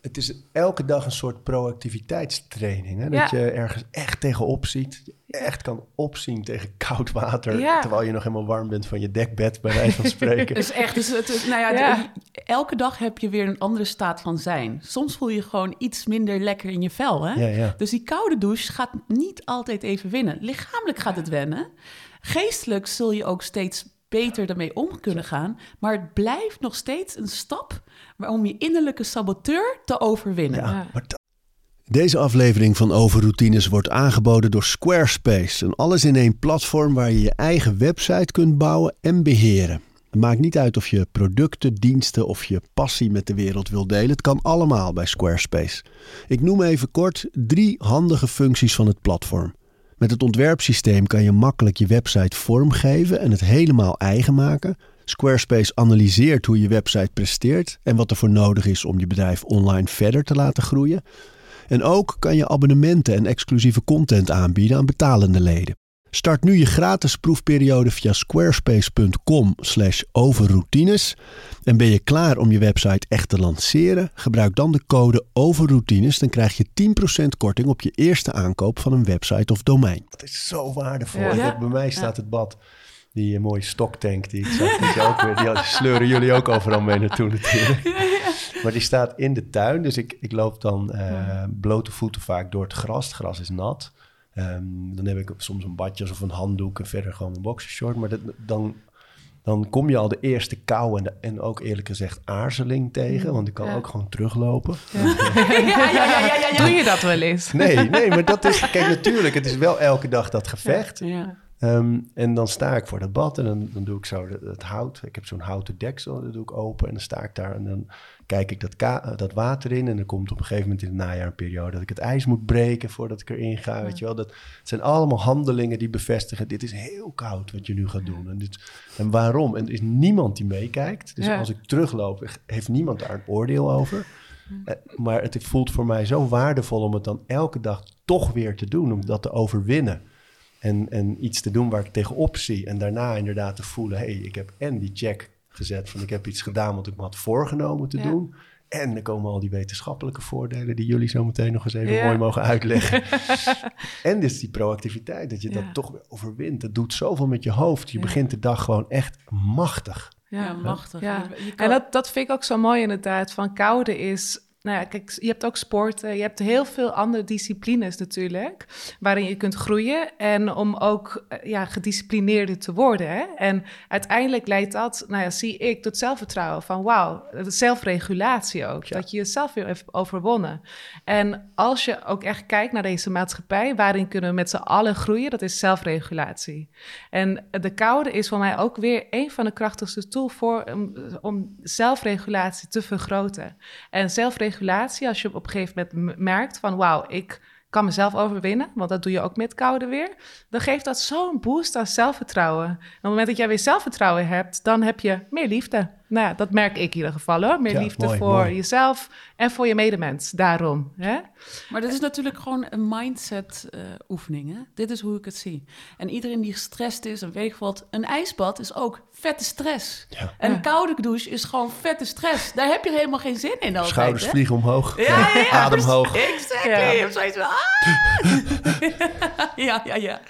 het is elke dag een soort proactiviteitstraining. Hè? Dat Ja. je ergens echt tegenop ziet. Echt kan opzien tegen koud water. Ja. Terwijl je nog helemaal warm bent van je dekbed, bij wijze van spreken. Dus echt, dus het, het- nou ja, de- Ja. elke dag heb je weer een andere staat van zijn. Soms voel je gewoon iets minder lekker in je vel. Hè? Ja, ja. Dus die koude douche gaat niet altijd even winnen. Lichamelijk gaat het wennen. Geestelijk zul je ook steeds beter ermee om kunnen gaan. Maar het blijft nog steeds een stap om je innerlijke saboteur te overwinnen. Ja, Ja. maar dat- Deze aflevering van Overroutines wordt aangeboden door Squarespace. Een alles-in-één platform waar je je eigen website kunt bouwen en beheren. Het maakt niet uit of je producten, diensten of je passie met de wereld wil delen. Het kan allemaal bij Squarespace. Ik noem even kort drie handige functies van het platform. Met het ontwerpsysteem kan je makkelijk je website vormgeven en het helemaal eigen maken. Squarespace analyseert hoe je website presteert en wat er voor nodig is om je bedrijf online verder te laten groeien. En ook kan je abonnementen en exclusieve content aanbieden aan betalende leden. Start nu je gratis proefperiode via squarespace.com/overroutines. En ben je klaar om je website echt te lanceren? Gebruik dan de code overroutines. Dan krijg je 10% korting op je eerste aankoop van een website of domein. Dat is zo waardevol. Ja. Bij mij staat het bad Die eh, mooie stoktank die ik zag, die, ook weer, die sleuren jullie ook overal mee naartoe natuurlijk. Maar die staat in de tuin, dus ik, ik loop dan eh, blote voeten vaak door het gras. Het gras is nat. Ehm, dan heb ik soms een badjas of een handdoek en verder gewoon een boxershort. Maar dat, dan, dan kom je al de eerste kou en, de- en ook eerlijk gezegd aarzeling tegen. Want ik kan Ja. ook gewoon teruglopen. ja, ja, ja, ja, ja, ja. Doe je dat wel eens? Nee, nee, maar dat is... Kijk, natuurlijk, het is wel elke dag dat gevecht. Ja. Ehm, en dan sta ik voor dat bad en dan, dan doe ik zo het, hout. Ik heb zo'n houten deksel, dat doe ik open. En dan sta ik daar en dan kijk ik dat, eh, dat water in. En dan komt op een gegeven moment in het najaar een periode dat ik het ijs moet breken voordat ik erin ga. Weet je wel, dat het zijn allemaal handelingen die bevestigen: dit is heel koud wat je nu gaat doen. En, dit, en waarom? En er is niemand die meekijkt. Dus Ja. als ik terugloop, heeft niemand daar een oordeel over. Eh, Maar het voelt voor mij zo waardevol om het dan elke dag toch weer te doen, om dat te overwinnen. En, en iets te doen waar ik tegenop zie. En daarna inderdaad te voelen, hé, hey, ik heb en die check gezet van ik heb iets gedaan wat ik me had voorgenomen te Ja. doen. En er komen al die wetenschappelijke voordelen die jullie zo meteen nog eens even Ja. mooi mogen uitleggen. en dus die proactiviteit, dat je Ja. dat toch weer overwint. Dat doet zoveel met je hoofd. Je Ja. begint de dag gewoon echt machtig. Ja, machtig. Ja. En dat, dat vind ik ook zo mooi inderdaad. Van koude is... Nou ja, kijk, je hebt ook sporten. Je hebt heel veel andere disciplines natuurlijk. Waarin je kunt groeien. En om ook eh, ja, gedisciplineerder te worden. Hè? En uiteindelijk leidt dat, nou ja, zie ik, tot zelfvertrouwen. Van wauw, de zelfregulatie ook. Ja. Dat je jezelf weer hebt overwonnen. En als je ook echt kijkt naar deze maatschappij. Waarin kunnen we met z'n allen groeien? Dat is zelfregulatie. En de koude is voor mij ook weer een van de krachtigste tools voor om, om zelfregulatie te vergroten. En zelfregulatie, als je op een gegeven moment merkt van wauw, ik kan mezelf overwinnen, want dat doe je ook met koude weer, dan geeft dat zo'n boost aan zelfvertrouwen. En op het moment dat jij weer zelfvertrouwen hebt, dan heb je meer liefde. Nou ja, dat merk ik in ieder geval hoor. Meer Ja, liefde mooi, voor mooi. jezelf en voor je medemens. Daarom. Hè? Maar dit is natuurlijk gewoon een mindset eh, oefening. Hè? Dit is hoe ik het zie. En iedereen die gestrest is en weet ik wat, een ijsbad is ook vette stress. Ja. En een koude douche is gewoon vette stress. Daar heb je helemaal geen zin in altijd. Schouders hè? vliegen omhoog. Ja, ja, ja. Adem hoog. Exactly. Ja. Je hebt zoiets van, ah! ja, ja, ja.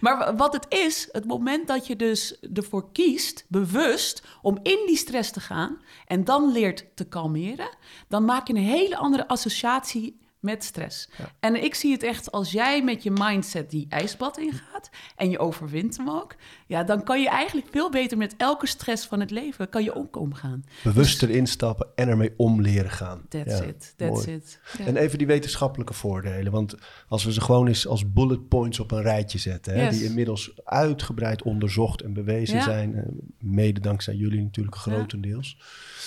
Maar wa- wat het is, het moment dat je dus ervoor kiest, bewust, om in die stress te gaan en dan leert te kalmeren, dan maak je een hele andere associatie met stress. En ik zie het echt als jij met je mindset die ijsbad ingaat en je overwint hem ook, ja, dan kan je eigenlijk veel beter met elke stress van het leven kan je ook omgaan. Bewust erin stappen en ermee om leren gaan. That's Ja, it, that's mooi. it. Ja. En even die wetenschappelijke voordelen. Want als we ze gewoon eens als bullet points op een rijtje zetten, hè, Yes. die inmiddels uitgebreid onderzocht en bewezen zijn, eh, mede dankzij jullie natuurlijk grotendeels.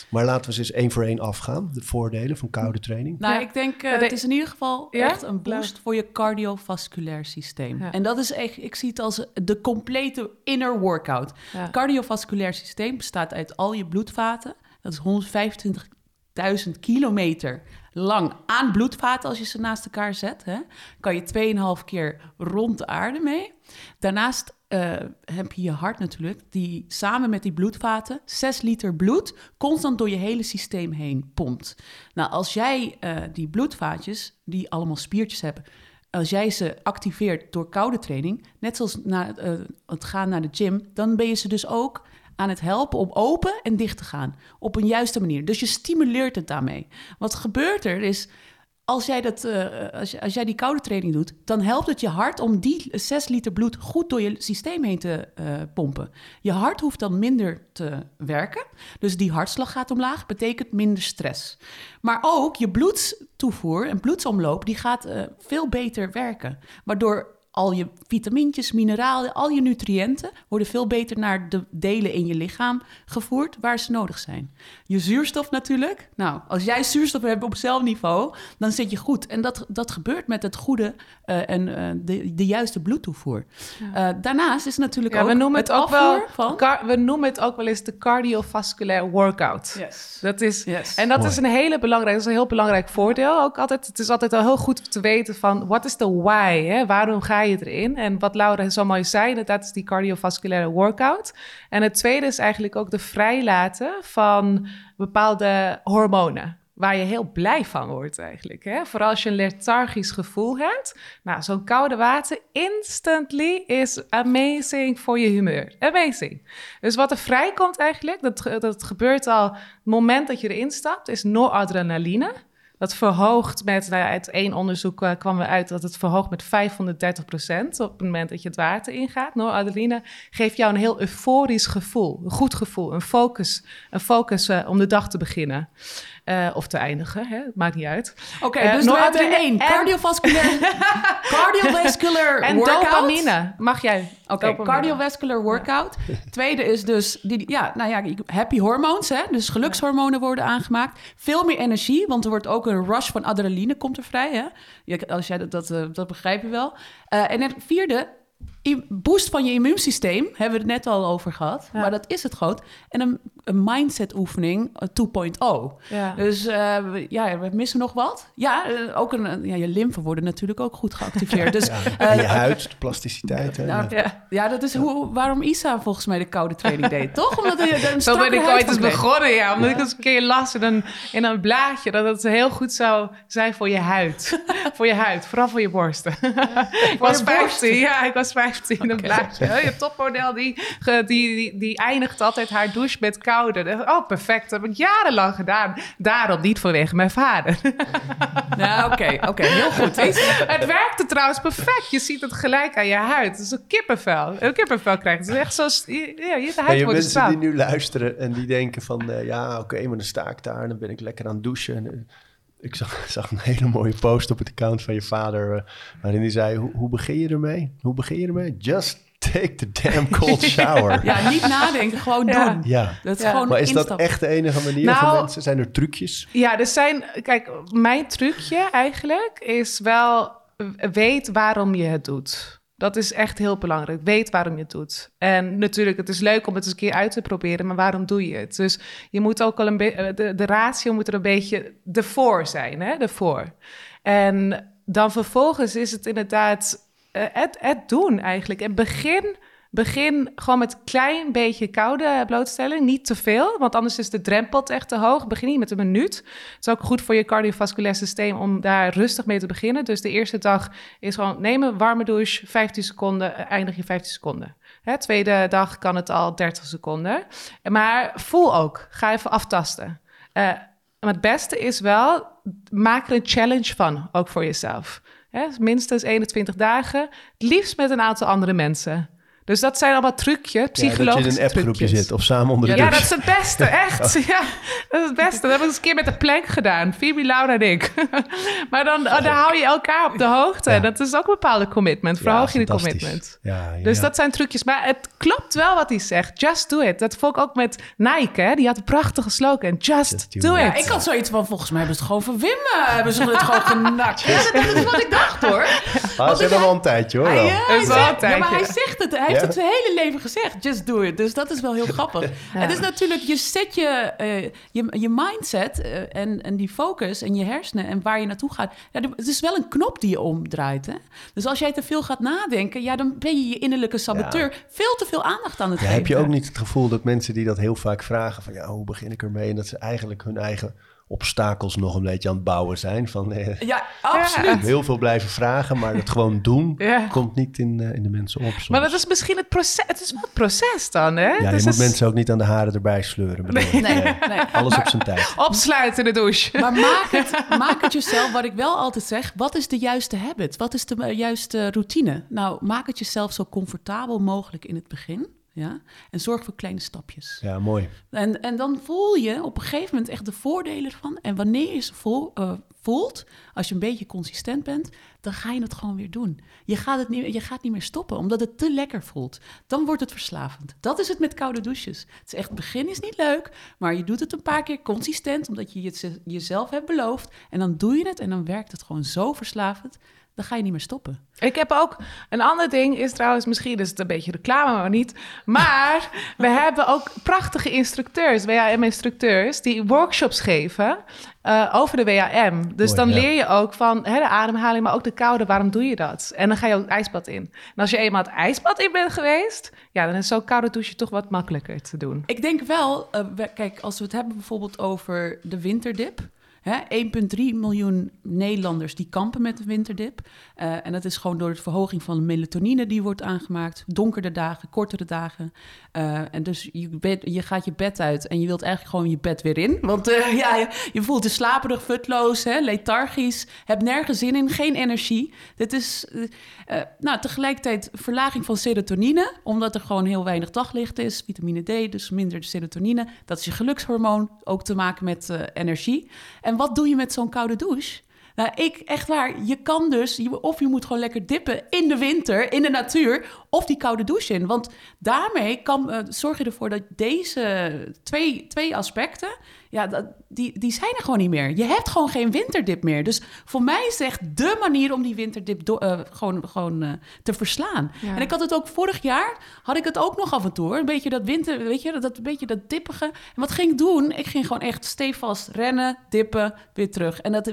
Maar laten we ze eens één voor één afgaan, de voordelen van koude training. Nou, Ja. ik denk, uh, de- het is in ieder geval Ja? echt een boost voor je cardiovasculair systeem. Ja. En dat is echt, ik zie het als de complete inner workout. Ja. Cardiovasculair systeem bestaat uit al je bloedvaten. Dat is 125.000 kilometer lang aan bloedvaten als je ze naast elkaar zet. Hè. Kan je 2,5 keer rond de aarde mee. Daarnaast eh, heb je je hart natuurlijk, die samen met die bloedvaten 6 liter bloed constant door je hele systeem heen pompt. Nou, als jij eh, die bloedvaatjes, die allemaal spiertjes hebben, als jij ze activeert door koude training, net zoals na, eh, het gaan naar de gym, dan ben je ze dus ook aan het helpen om open en dicht te gaan op een juiste manier. Dus je stimuleert het daarmee. Wat gebeurt er is, als jij, dat, eh, als, als jij die koude training doet, dan helpt het je hart om die 6 liter bloed goed door je systeem heen te eh, pompen. Je hart hoeft dan minder te werken, dus die hartslag gaat omlaag, betekent minder stress. Maar ook je bloedtoevoer en bloedsomloop, die gaat eh, veel beter werken, waardoor al je vitamintjes, mineralen, al je nutriënten worden veel beter naar de delen in je lichaam gevoerd waar ze nodig zijn. Je zuurstof natuurlijk. Nou, als jij zuurstof hebt op celniveau, dan zit je goed. En dat, dat gebeurt met het goede eh, en eh, de, de juiste bloedtoevoer. Eh, daarnaast is natuurlijk Ja, ook we noemen het, ook wel. van... we noemen het ook wel eens de cardiovasculair workout. Yes. Dat is, Yes. En dat Mooi. is een hele belangrijk, dat is een heel belangrijk voordeel ook altijd. Het is altijd wel heel goed te weten van wat is de why? Hè? Waarom ga je erin? En wat Laura zo mooi zei, inderdaad is die cardiovasculaire workout. En het tweede is eigenlijk ook de vrijlaten van bepaalde hormonen. waar je heel blij van wordt eigenlijk. Hè? Vooral als je een lethargisch gevoel hebt. Nou, zo'n koude water instantly is amazing voor je humeur. Amazing. Dus wat er vrijkomt eigenlijk, dat, dat gebeurt al het moment dat je erin stapt, is noradrenaline. Dat verhoogt met, nou uit één onderzoek uh, kwam we uit dat het verhoogt met 530 procent op het moment dat je het water ingaat. Noradrenaline geeft jou een heel euforisch gevoel, een goed gevoel, een focus, een focus uh, om de dag te beginnen. Uh, of te eindigen, hè? maakt niet uit. Oké, okay, uh, dus laten we één. Cardiovasculair, cardiovascular en workout. dopamine. Mag jij? Oké, okay, cardiovascular workout. Ja. Tweede is dus, die, ja, nou ja, happy hormones, hè? dus gelukshormonen worden aangemaakt. Veel meer energie, want er wordt ook een rush van adrenaline komt er vrij. Hè? Ja, als jij dat, dat, uh, dat begrijp je wel. Uh, en het vierde, boost van je immuunsysteem, hebben we het net al over gehad. Ja. Maar dat is het groot. En een, een mindset oefening 2.0. Ja. Dus uh, ja, we missen nog wat. Ja, uh, ook een, ja, je lymfen worden natuurlijk ook goed geactiveerd. Dus, ja. uh, je huid, de plasticiteit. Nou, ja. ja, dat is hoe, waarom Isa volgens mij de koude training deed, toch? Omdat je een Zo ben ik ooit eens begonnen, ja. Omdat ik eens een keer las in een, in een blaadje... dat het heel goed zou zijn voor je huid. voor je huid, vooral voor je borsten. ik was 15, ja, ik was 15 in een blaadje. Je topmodel die, die, die, die eindigt altijd haar douche met Oh, perfect. Dat heb ik jarenlang gedaan. Daarom niet vanwege mijn vader. Nou, oké, oké, heel goed. Het werkte trouwens perfect. Je ziet het gelijk aan je huid. Het is een kippenvel. Een kippenvel krijgt. Het is echt zoals... Ja, je huid ja, wordt mensen die nu luisteren en die denken van... Uh, ja, oké, okay, maar dan sta ik daar en dan ben ik lekker aan het douchen. En, ik zag, zag, een hele mooie post op het account van je vader, uh, waarin hij zei: hoe, hoe begin je ermee? Hoe begin je ermee? Just take the damn cold shower. ja, niet nadenken, gewoon ja. doen. Ja. Dat is gewoon maar is dat echt de enige manier nou, voor mensen? Zijn er trucjes? Ja, er zijn. Kijk, mijn trucje eigenlijk is wel weet waarom je het doet. Dat is echt heel belangrijk. Weet waarom je het doet. En natuurlijk, het is leuk om het eens een keer uit te proberen, maar waarom doe je het? Dus je moet ook al een beetje, de, de ratio moet er een beetje de voor zijn, hè? De voor. En dan vervolgens is het inderdaad uh, het, doen eigenlijk. En begin Begin gewoon met een klein beetje koude blootstelling, niet te veel, want anders is de drempel echt te hoog. Begin niet met een minuut. Het is ook goed voor je cardiovasculair systeem om daar rustig mee te beginnen. Dus de eerste dag is gewoon nemen, warme douche, 15 seconden, eh, eindig je 15 seconden. Hè, tweede dag kan het al 30 seconden. Maar voel ook, ga even aftasten. Uh, het beste is wel, maak er een challenge van, ook voor jezelf. Minstens 21 dagen, het liefst met een aantal andere mensen. Dus dat zijn allemaal trucjes, psychologische ja, dat je in een appgroepje zit of samen onder de Ja, dat is het beste, echt. Ja, dat is het beste. Dat hebben we eens een keer met de plank gedaan. Phoebe, Laura en ik. maar dan, dan hou je elkaar op de hoogte. Ja. Dat is ook een bepaalde commitment. Verhoog je de commitment. Ja, dus dat zijn trucjes. Maar het klopt wel wat hij zegt. Just do it. Dat vond ik ook met Nike. Hè? Die had een prachtige slogan. Just, Just do, it. ik had zoiets van, volgens mij hebben ze het gewoon van Wim. hebben ze het gewoon genakt. Ja, dat, is wat ik dacht hoor. Ah, dat is wel een tijdje hoor. Hij, hij, zegt, ja, maar hij zegt het. Hij heeft het zijn hele leven gezegd. Just do it. Dus dat is wel heel grappig. Ja. Het is natuurlijk, je zet je, uh, je, je mindset uh, en, en die focus en je hersenen en waar je naartoe gaat. Ja, het is wel een knop die je omdraait. Hè? Dus als jij te veel gaat nadenken, ja, dan ben je je innerlijke saboteur ja. veel te veel aandacht aan het ja, geven. Heb je ook niet het gevoel dat mensen die dat heel vaak vragen van ja, hoe begin ik ermee? En dat ze eigenlijk hun eigen obstakels nog een beetje aan het bouwen zijn. Van, eh, ja, absoluut. Heel veel blijven vragen, maar het gewoon doen ja. komt niet in, uh, in de mensen op. Soms. Maar dat is misschien het proces. Het is wel het proces dan, hè? Ja, dus je moet is... mensen ook niet aan de haren erbij sleuren. Nee, nee, nee, nee. Alles maar, op zijn tijd. Opsluiten de douche. Maar maak het, maak het jezelf, wat ik wel altijd zeg. Wat is de juiste habit? Wat is de juiste routine? Nou, maak het jezelf zo comfortabel mogelijk in het begin. Ja? En zorg voor kleine stapjes. Ja, mooi. En, en dan voel je op een gegeven moment echt de voordelen ervan. En wanneer je ze uh, voelt, als je een beetje consistent bent, dan ga je het gewoon weer doen. Je gaat, het niet, je gaat niet meer stoppen, omdat het te lekker voelt. Dan wordt het verslavend. Dat is het met koude douches. Het is echt, het begin is niet leuk, maar je doet het een paar keer consistent, omdat je het jezelf hebt beloofd. En dan doe je het en dan werkt het gewoon zo verslavend dan ga je niet meer stoppen. Ik heb ook een ander ding, is trouwens, misschien is het een beetje reclame, maar niet. Maar we hebben ook prachtige instructeurs, WAM-instructeurs, die workshops geven uh, over de WAM. Dus Mooi, dan ja. leer je ook van hè, de ademhaling, maar ook de koude, waarom doe je dat? En dan ga je ook het ijsbad in. En als je eenmaal het ijsbad in bent geweest, ja, dan is zo'n koude douche toch wat makkelijker te doen. Ik denk wel, uh, kijk, als we het hebben bijvoorbeeld over de winterdip 1,3 miljoen Nederlanders die kampen met de winterdip. Uh, en dat is gewoon door de verhoging van de melatonine die wordt aangemaakt. Donkere dagen, kortere dagen. Uh, en dus je, bed, je gaat je bed uit en je wilt eigenlijk gewoon je bed weer in. Want uh, ja, je, voelt je slaperig, futloos, hè, lethargisch. Hebt nergens zin in, geen energie. Dit is nou, tegelijkertijd verlaging van serotonine. Omdat er gewoon heel weinig daglicht is. Vitamine D, dus minder serotonine. Dat is je gelukshormoon. Ook te maken met energie. En wat doe je met zo'n koude douche? Nou, ik, echt waar, je kan dus, of je moet gewoon lekker dippen in de winter, in de natuur, of die koude douche in. Want daarmee kan, uh, zorg je ervoor dat deze twee, twee aspecten, ja, dat, die, die zijn er gewoon niet meer. Je hebt gewoon geen winterdip meer. Dus voor mij is het echt dé manier om die winterdip do, uh, gewoon, gewoon uh, te verslaan. Ja. En ik had het ook vorig jaar, had ik het ook nog af en toe. Een beetje dat winter, weet je, dat, dat een beetje dat dippige. En wat ging ik doen? Ik ging gewoon echt stevast rennen, dippen, weer terug. En dat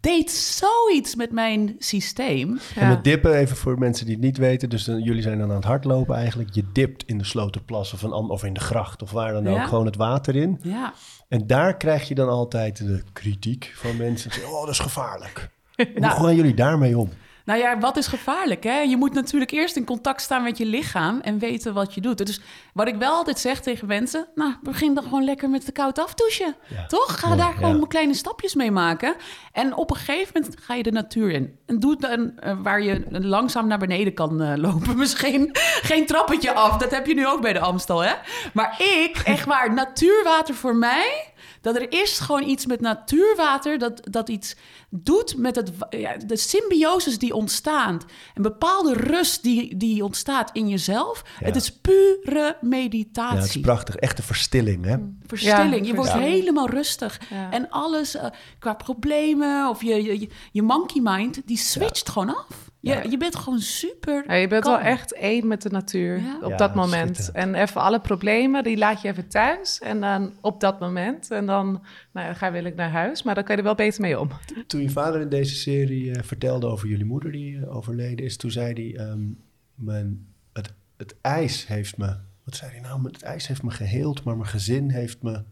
deed zoiets met mijn systeem. Ja. En met dippen, even voor mensen die het niet weten. Dus dan, jullie zijn dan aan het hardlopen eigenlijk. Je dipt in de slotenplas of, een, of in de gracht of waar dan ook. Gewoon het water in. Ja. En daar krijg je dan altijd de kritiek van mensen. Oh, dat is gevaarlijk. nou, Hoe gaan jullie daarmee om? Nou ja, wat is gevaarlijk? Hè? Je moet natuurlijk eerst in contact staan met je lichaam en weten wat je doet. Dus wat ik wel altijd zeg tegen mensen, nou, begin dan gewoon lekker met de koud afdouchen. Toch? Ga daar gewoon kleine stapjes mee maken. En op een gegeven moment ga je de natuur in. En doe het dan uh, waar je langzaam naar beneden kan uh, lopen. Misschien geen trappetje af. Dat heb je nu ook bij de Amstel, hè? Maar ik, echt waar, natuurwater voor mij dat er is gewoon iets met natuurwater dat, dat iets doet met het, ja, de symbioses die ontstaan. Een bepaalde rust die, die ontstaat in jezelf. Het is pure meditatie. Ja, het is prachtig. Echte verstilling, hè? Verstilling. je wordt helemaal rustig. En alles uh, qua problemen of je, je, je monkey mind, die switcht gewoon af. Ja, je bent gewoon super. Ja, je bent wel echt één met de natuur op dat moment. En even alle problemen, die laat je even thuis. En dan op dat moment. En dan, nou ja, ga wil ik naar huis. Maar dan kan je er wel beter mee om. Toen je vader in deze serie uh, vertelde over jullie moeder die uh, overleden is, toen zei hij: um, mijn, het, het ijs heeft me. Wat zei hij nou? Het ijs heeft me geheeld, maar mijn gezin heeft me.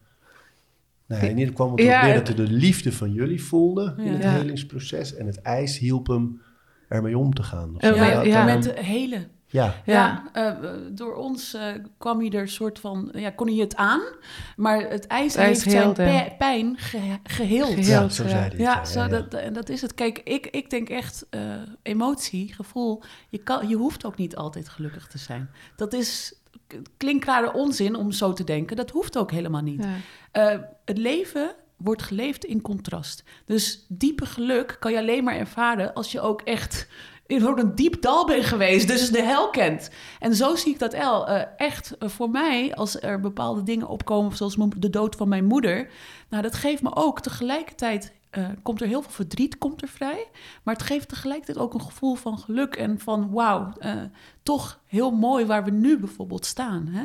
Nou, in ieder geval kwam het ja, dat hij de liefde van jullie voelde in het helingsproces. En het ijs hielp hem ermee om te gaan. Ja, ja, met de hele. Ja, ja. Uh, door ons uh, kwam hij er soort van, ja, kon hij het aan, maar het ijs, het heeft zijn pijn ge geheeld. geheeld. Ja, zo zei hij. Ja, zo, Dat, en dat is het. Kijk, ik, ik denk echt, uh, emotie, gevoel, je, kan, je hoeft ook niet altijd gelukkig te zijn. Dat is klinkrare onzin om zo te denken. Dat hoeft ook helemaal niet. het leven wordt geleefd in contrast. Dus diepe geluk kan je alleen maar ervaren als je ook echt in een diep dal bent geweest, dus de hel kent. En zo zie ik dat El. Uh, echt uh, voor mij, als er bepaalde dingen opkomen, zoals de dood van mijn moeder, nou, dat geeft me ook tegelijkertijd uh, komt er heel veel verdriet komt er vrij. Maar het geeft tegelijkertijd ook een gevoel van geluk en van wauw, uh, toch heel mooi waar we nu bijvoorbeeld staan. Hè?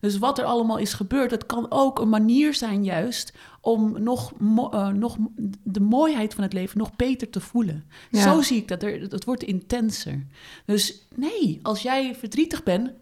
Dus wat er allemaal is gebeurd, dat kan ook een manier zijn juist om nog, uh, nog de mooiheid van het leven nog beter te voelen. Ja. Zo zie ik dat. Er, het wordt intenser. Dus nee, als jij verdrietig bent,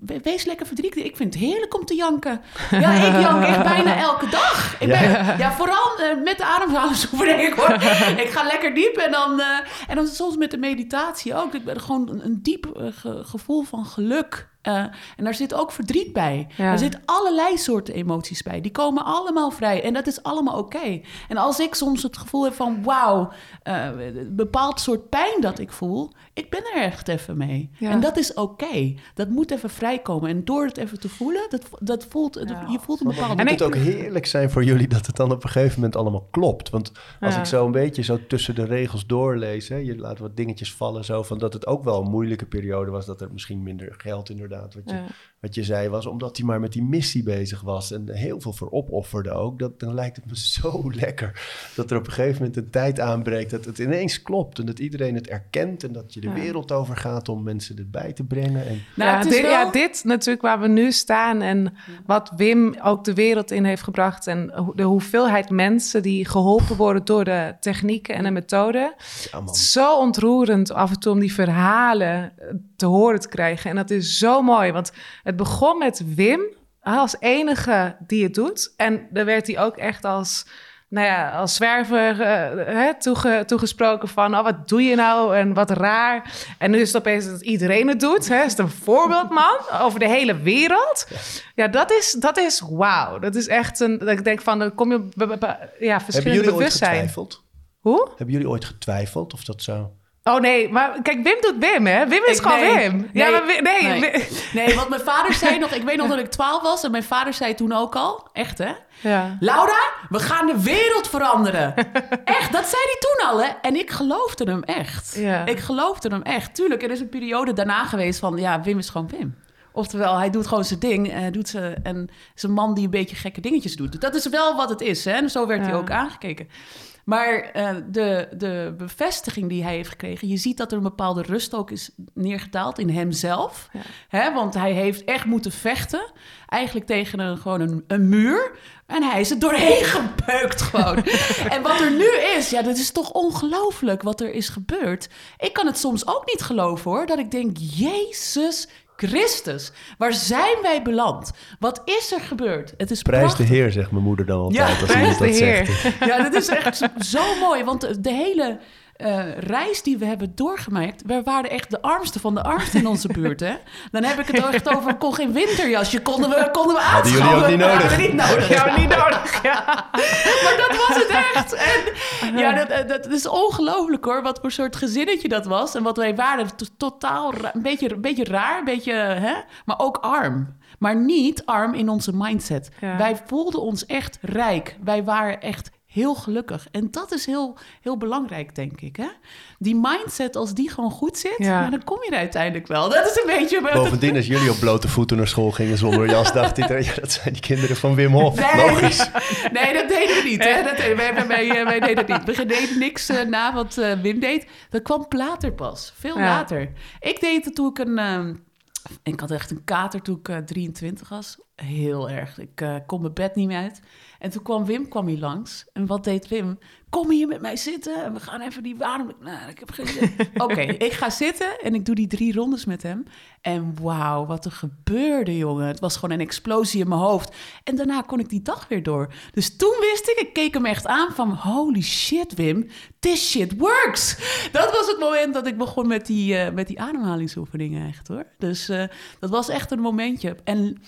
Wees lekker verdrietig. Ik vind het heerlijk om te janken. Ja, ik jank echt bijna elke dag. Ik ben, ja. ja. vooral uh, met de ademhalingsoefening. Ik, ik ga lekker diep en dan, uh, en dan soms met de meditatie ook. Ik ben gewoon een, een diep uh, ge, gevoel van geluk uh, en daar zit ook verdriet bij. Ja. Er zit allerlei soorten emoties bij. Die komen allemaal vrij. En dat is allemaal oké. Okay. En als ik soms het gevoel heb van... wauw, uh, een bepaald soort pijn dat ik voel... ik ben er echt even mee. Ja. En dat is oké. Okay. Dat moet even vrijkomen. En door het even te voelen... dat, dat voelt, ja. je voelt een bepaalde... En moet het ook heerlijk zijn voor jullie... dat het dan op een gegeven moment allemaal klopt. Want als ik zo een beetje zo tussen de regels doorlees... Hè, je laat wat dingetjes vallen zo... van dat het ook wel een moeilijke periode was... dat er misschien minder geld inderdaad wat je, ja. wat je zei was, omdat hij maar met die missie bezig was en heel veel voor opofferde ook, dat, dan lijkt het me zo lekker dat er op een gegeven moment een tijd aanbreekt dat het ineens klopt en dat iedereen het erkent en dat je de ja. wereld over gaat om mensen erbij te brengen. En... Nou, ja, dit, wel... ja, dit natuurlijk waar we nu staan en wat Wim ook de wereld in heeft gebracht en de hoeveelheid mensen die geholpen worden door de technieken en de methoden. zo ontroerend af en toe om die verhalen te horen te krijgen. En dat is zo mooi, want het begon met Wim als enige die het doet. En dan werd hij ook echt als nou ja, als zwerver uh, hè, toege, toegesproken van... oh, wat doe je nou en wat raar. En nu is het opeens dat iedereen het doet. Hè? Is het een voorbeeldman over de hele wereld? Ja, dat is, dat is wauw. Dat is echt een... Dat ik denk van, dan kom je ja, verschillende Hebben jullie bewustzijn. ooit getwijfeld? Hoe? Hebben jullie ooit getwijfeld of dat zo... Oh nee, maar kijk, Wim doet Wim, hè? Wim is Ik- gewoon nee, Wim. nee, ja, maar Wim- nee, nee. Wim- Nee, want mijn vader zei nog... Ik weet nog dat ik 12 was en mijn vader zei toen ook al... Echt, hè? Ja. Laura, we gaan de wereld veranderen. Echt, dat zei hij toen al, hè? En ik geloofde hem echt. Ja. Ik geloofde hem echt. Tuurlijk, er is een periode daarna geweest van... Ja, Wim is gewoon Wim. Oftewel, hij doet gewoon zijn ding. En, hij doet ze, en is een man die een beetje gekke dingetjes doet. Dat is wel wat het is, hè? En zo werd hij ook aangekeken. Maar eh, de, de bevestiging die hij heeft gekregen... je ziet dat er een bepaalde rust ook is neergedaald in hemzelf. Ja. Hè? Want hij heeft echt moeten vechten. Eigenlijk tegen een, gewoon een, een muur. En hij is er doorheen gebeukt gewoon. en wat er nu is, ja, dat is toch ongelooflijk wat er is gebeurd. Ik kan het soms ook niet geloven hoor. Dat ik denk, Jezus Christus, waar zijn wij beland? Wat is er gebeurd? Het is Prijs de. Heer, zegt mijn moeder dan altijd. Ja, als prijs iemand de dat Heer. zegt. Ja, dat is echt zo- mooi. Want de hele eh, reis die we hebben doorgemaakt... we waren echt de armste van de armsten in onze buurt, hè? Dan heb ik het echt over... ik kon geen winterjasje, konden we, konden we Hadden jullie ook niet nodig? Hadden we niet nodig. Ja, niet nodig. Ja. Maar dat was het echt. En ja, dat, eh, dat is ongelooflijk hoor. Wat voor soort gezinnetje dat was. En wat wij waren. To- Totaal een beetje, een beetje raar. Een beetje, hè? Maar ook arm. Maar niet arm in onze mindset. Ja. Wij voelden ons echt rijk. Wij waren echt heel gelukkig. En dat is heel, heel belangrijk, denk ik. Hè? Die mindset, als die gewoon goed zit, Ja. dan kom je er uiteindelijk wel. Dat is een beetje... Bovendien, als jullie op blote voeten naar school gingen zonder jas, dacht ja, dat zijn die kinderen van Wim Hof. Nee. Logisch. Nee, dat deden we niet. Hè? Dat deden, wij, wij, wij, wij deden niet. We deden niks eh, na wat eh, Wim deed. Dat kwam later pas. Veel Ja. later. Ik deed het toen ik een... ehm, ik had echt een kater toen ik eh, 23 was. Heel erg. Ik eh, kon mijn bed niet meer uit. En toen kwam Wim kwam hier langs. En wat deed Wim? Kom hier met mij zitten en we gaan even die warm... Nou, ik heb geen zin. Oké, ik ga zitten en ik doe die drie rondes met hem. En wauw, wat er gebeurde, jongen. Het was gewoon een explosie in mijn hoofd. En daarna kon ik die dag weer door. Dus toen wist ik, ik keek hem echt aan van... Holy shit, Wim, this shit works. Dat was het moment dat ik begon met die, eh, met die ademhalingsoefeningen echt, hoor. Dus eh, dat was echt een momentje. En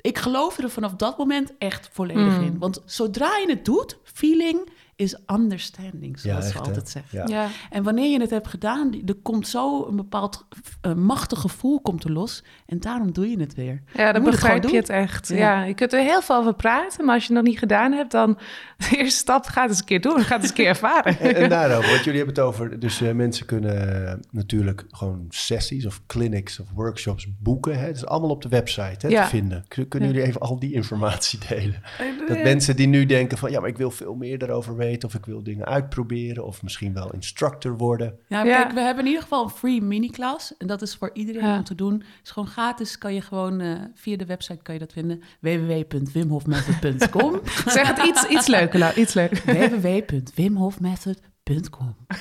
ik geloof er vanaf dat moment echt volledig Mm. in. Want zodra je het doet, feeling is understanding, zoals echt, we hè? altijd zeggen. Ja. Ja. En wanneer je het hebt gedaan, er komt zo een bepaald eh, machtig gevoel komt er los. En daarom doe je het weer. Ja, dan het begrijp je gewoon het echt. Ja. Ja. je kunt er heel veel over praten, maar als je het nog niet gedaan hebt, dan de eerste stap gaat eens een keer doen, gaat eens een keer ervaren. En, en daarover, want jullie hebben het over, dus eh, mensen kunnen eh, natuurlijk gewoon sessies of clinics of workshops boeken. Hè? Het is allemaal op de website hè, Ja. te vinden. Kun- Kunnen Ja. jullie even al die informatie delen? Dat mensen die nu denken van, ja, maar ik wil veel meer daarover weten of ik wil dingen uitproberen of misschien wel instructor worden. Ja, Ja. kijk, we hebben in ieder geval een free mini-klas. En dat is voor iedereen Ja. om te doen. is gewoon gratis. Kan je gewoon eh, via de website kan je dat vinden. www.wimhofmethod.com Zeg het iets, iets leuker, Lau, iets leuker. www.wimhofmethod.com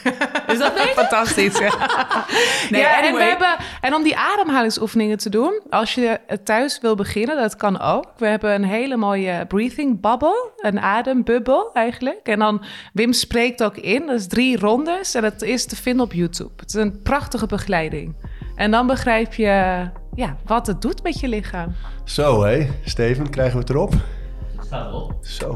Is dat beter? Fantastisch, ja. Nee, ja, en, we hebben, en om die ademhalingsoefeningen te doen, als je het thuis wil beginnen, dat kan ook. We hebben een hele mooie breathing bubble, een adembubbel eigenlijk. En dan, Wim spreekt ook in, dat is drie rondes en dat is te vinden op YouTube. Het is een prachtige begeleiding. En dan begrijp je ja, wat het doet met je lichaam. Zo hé, Steven, krijgen we het erop? Staat erop. Zo.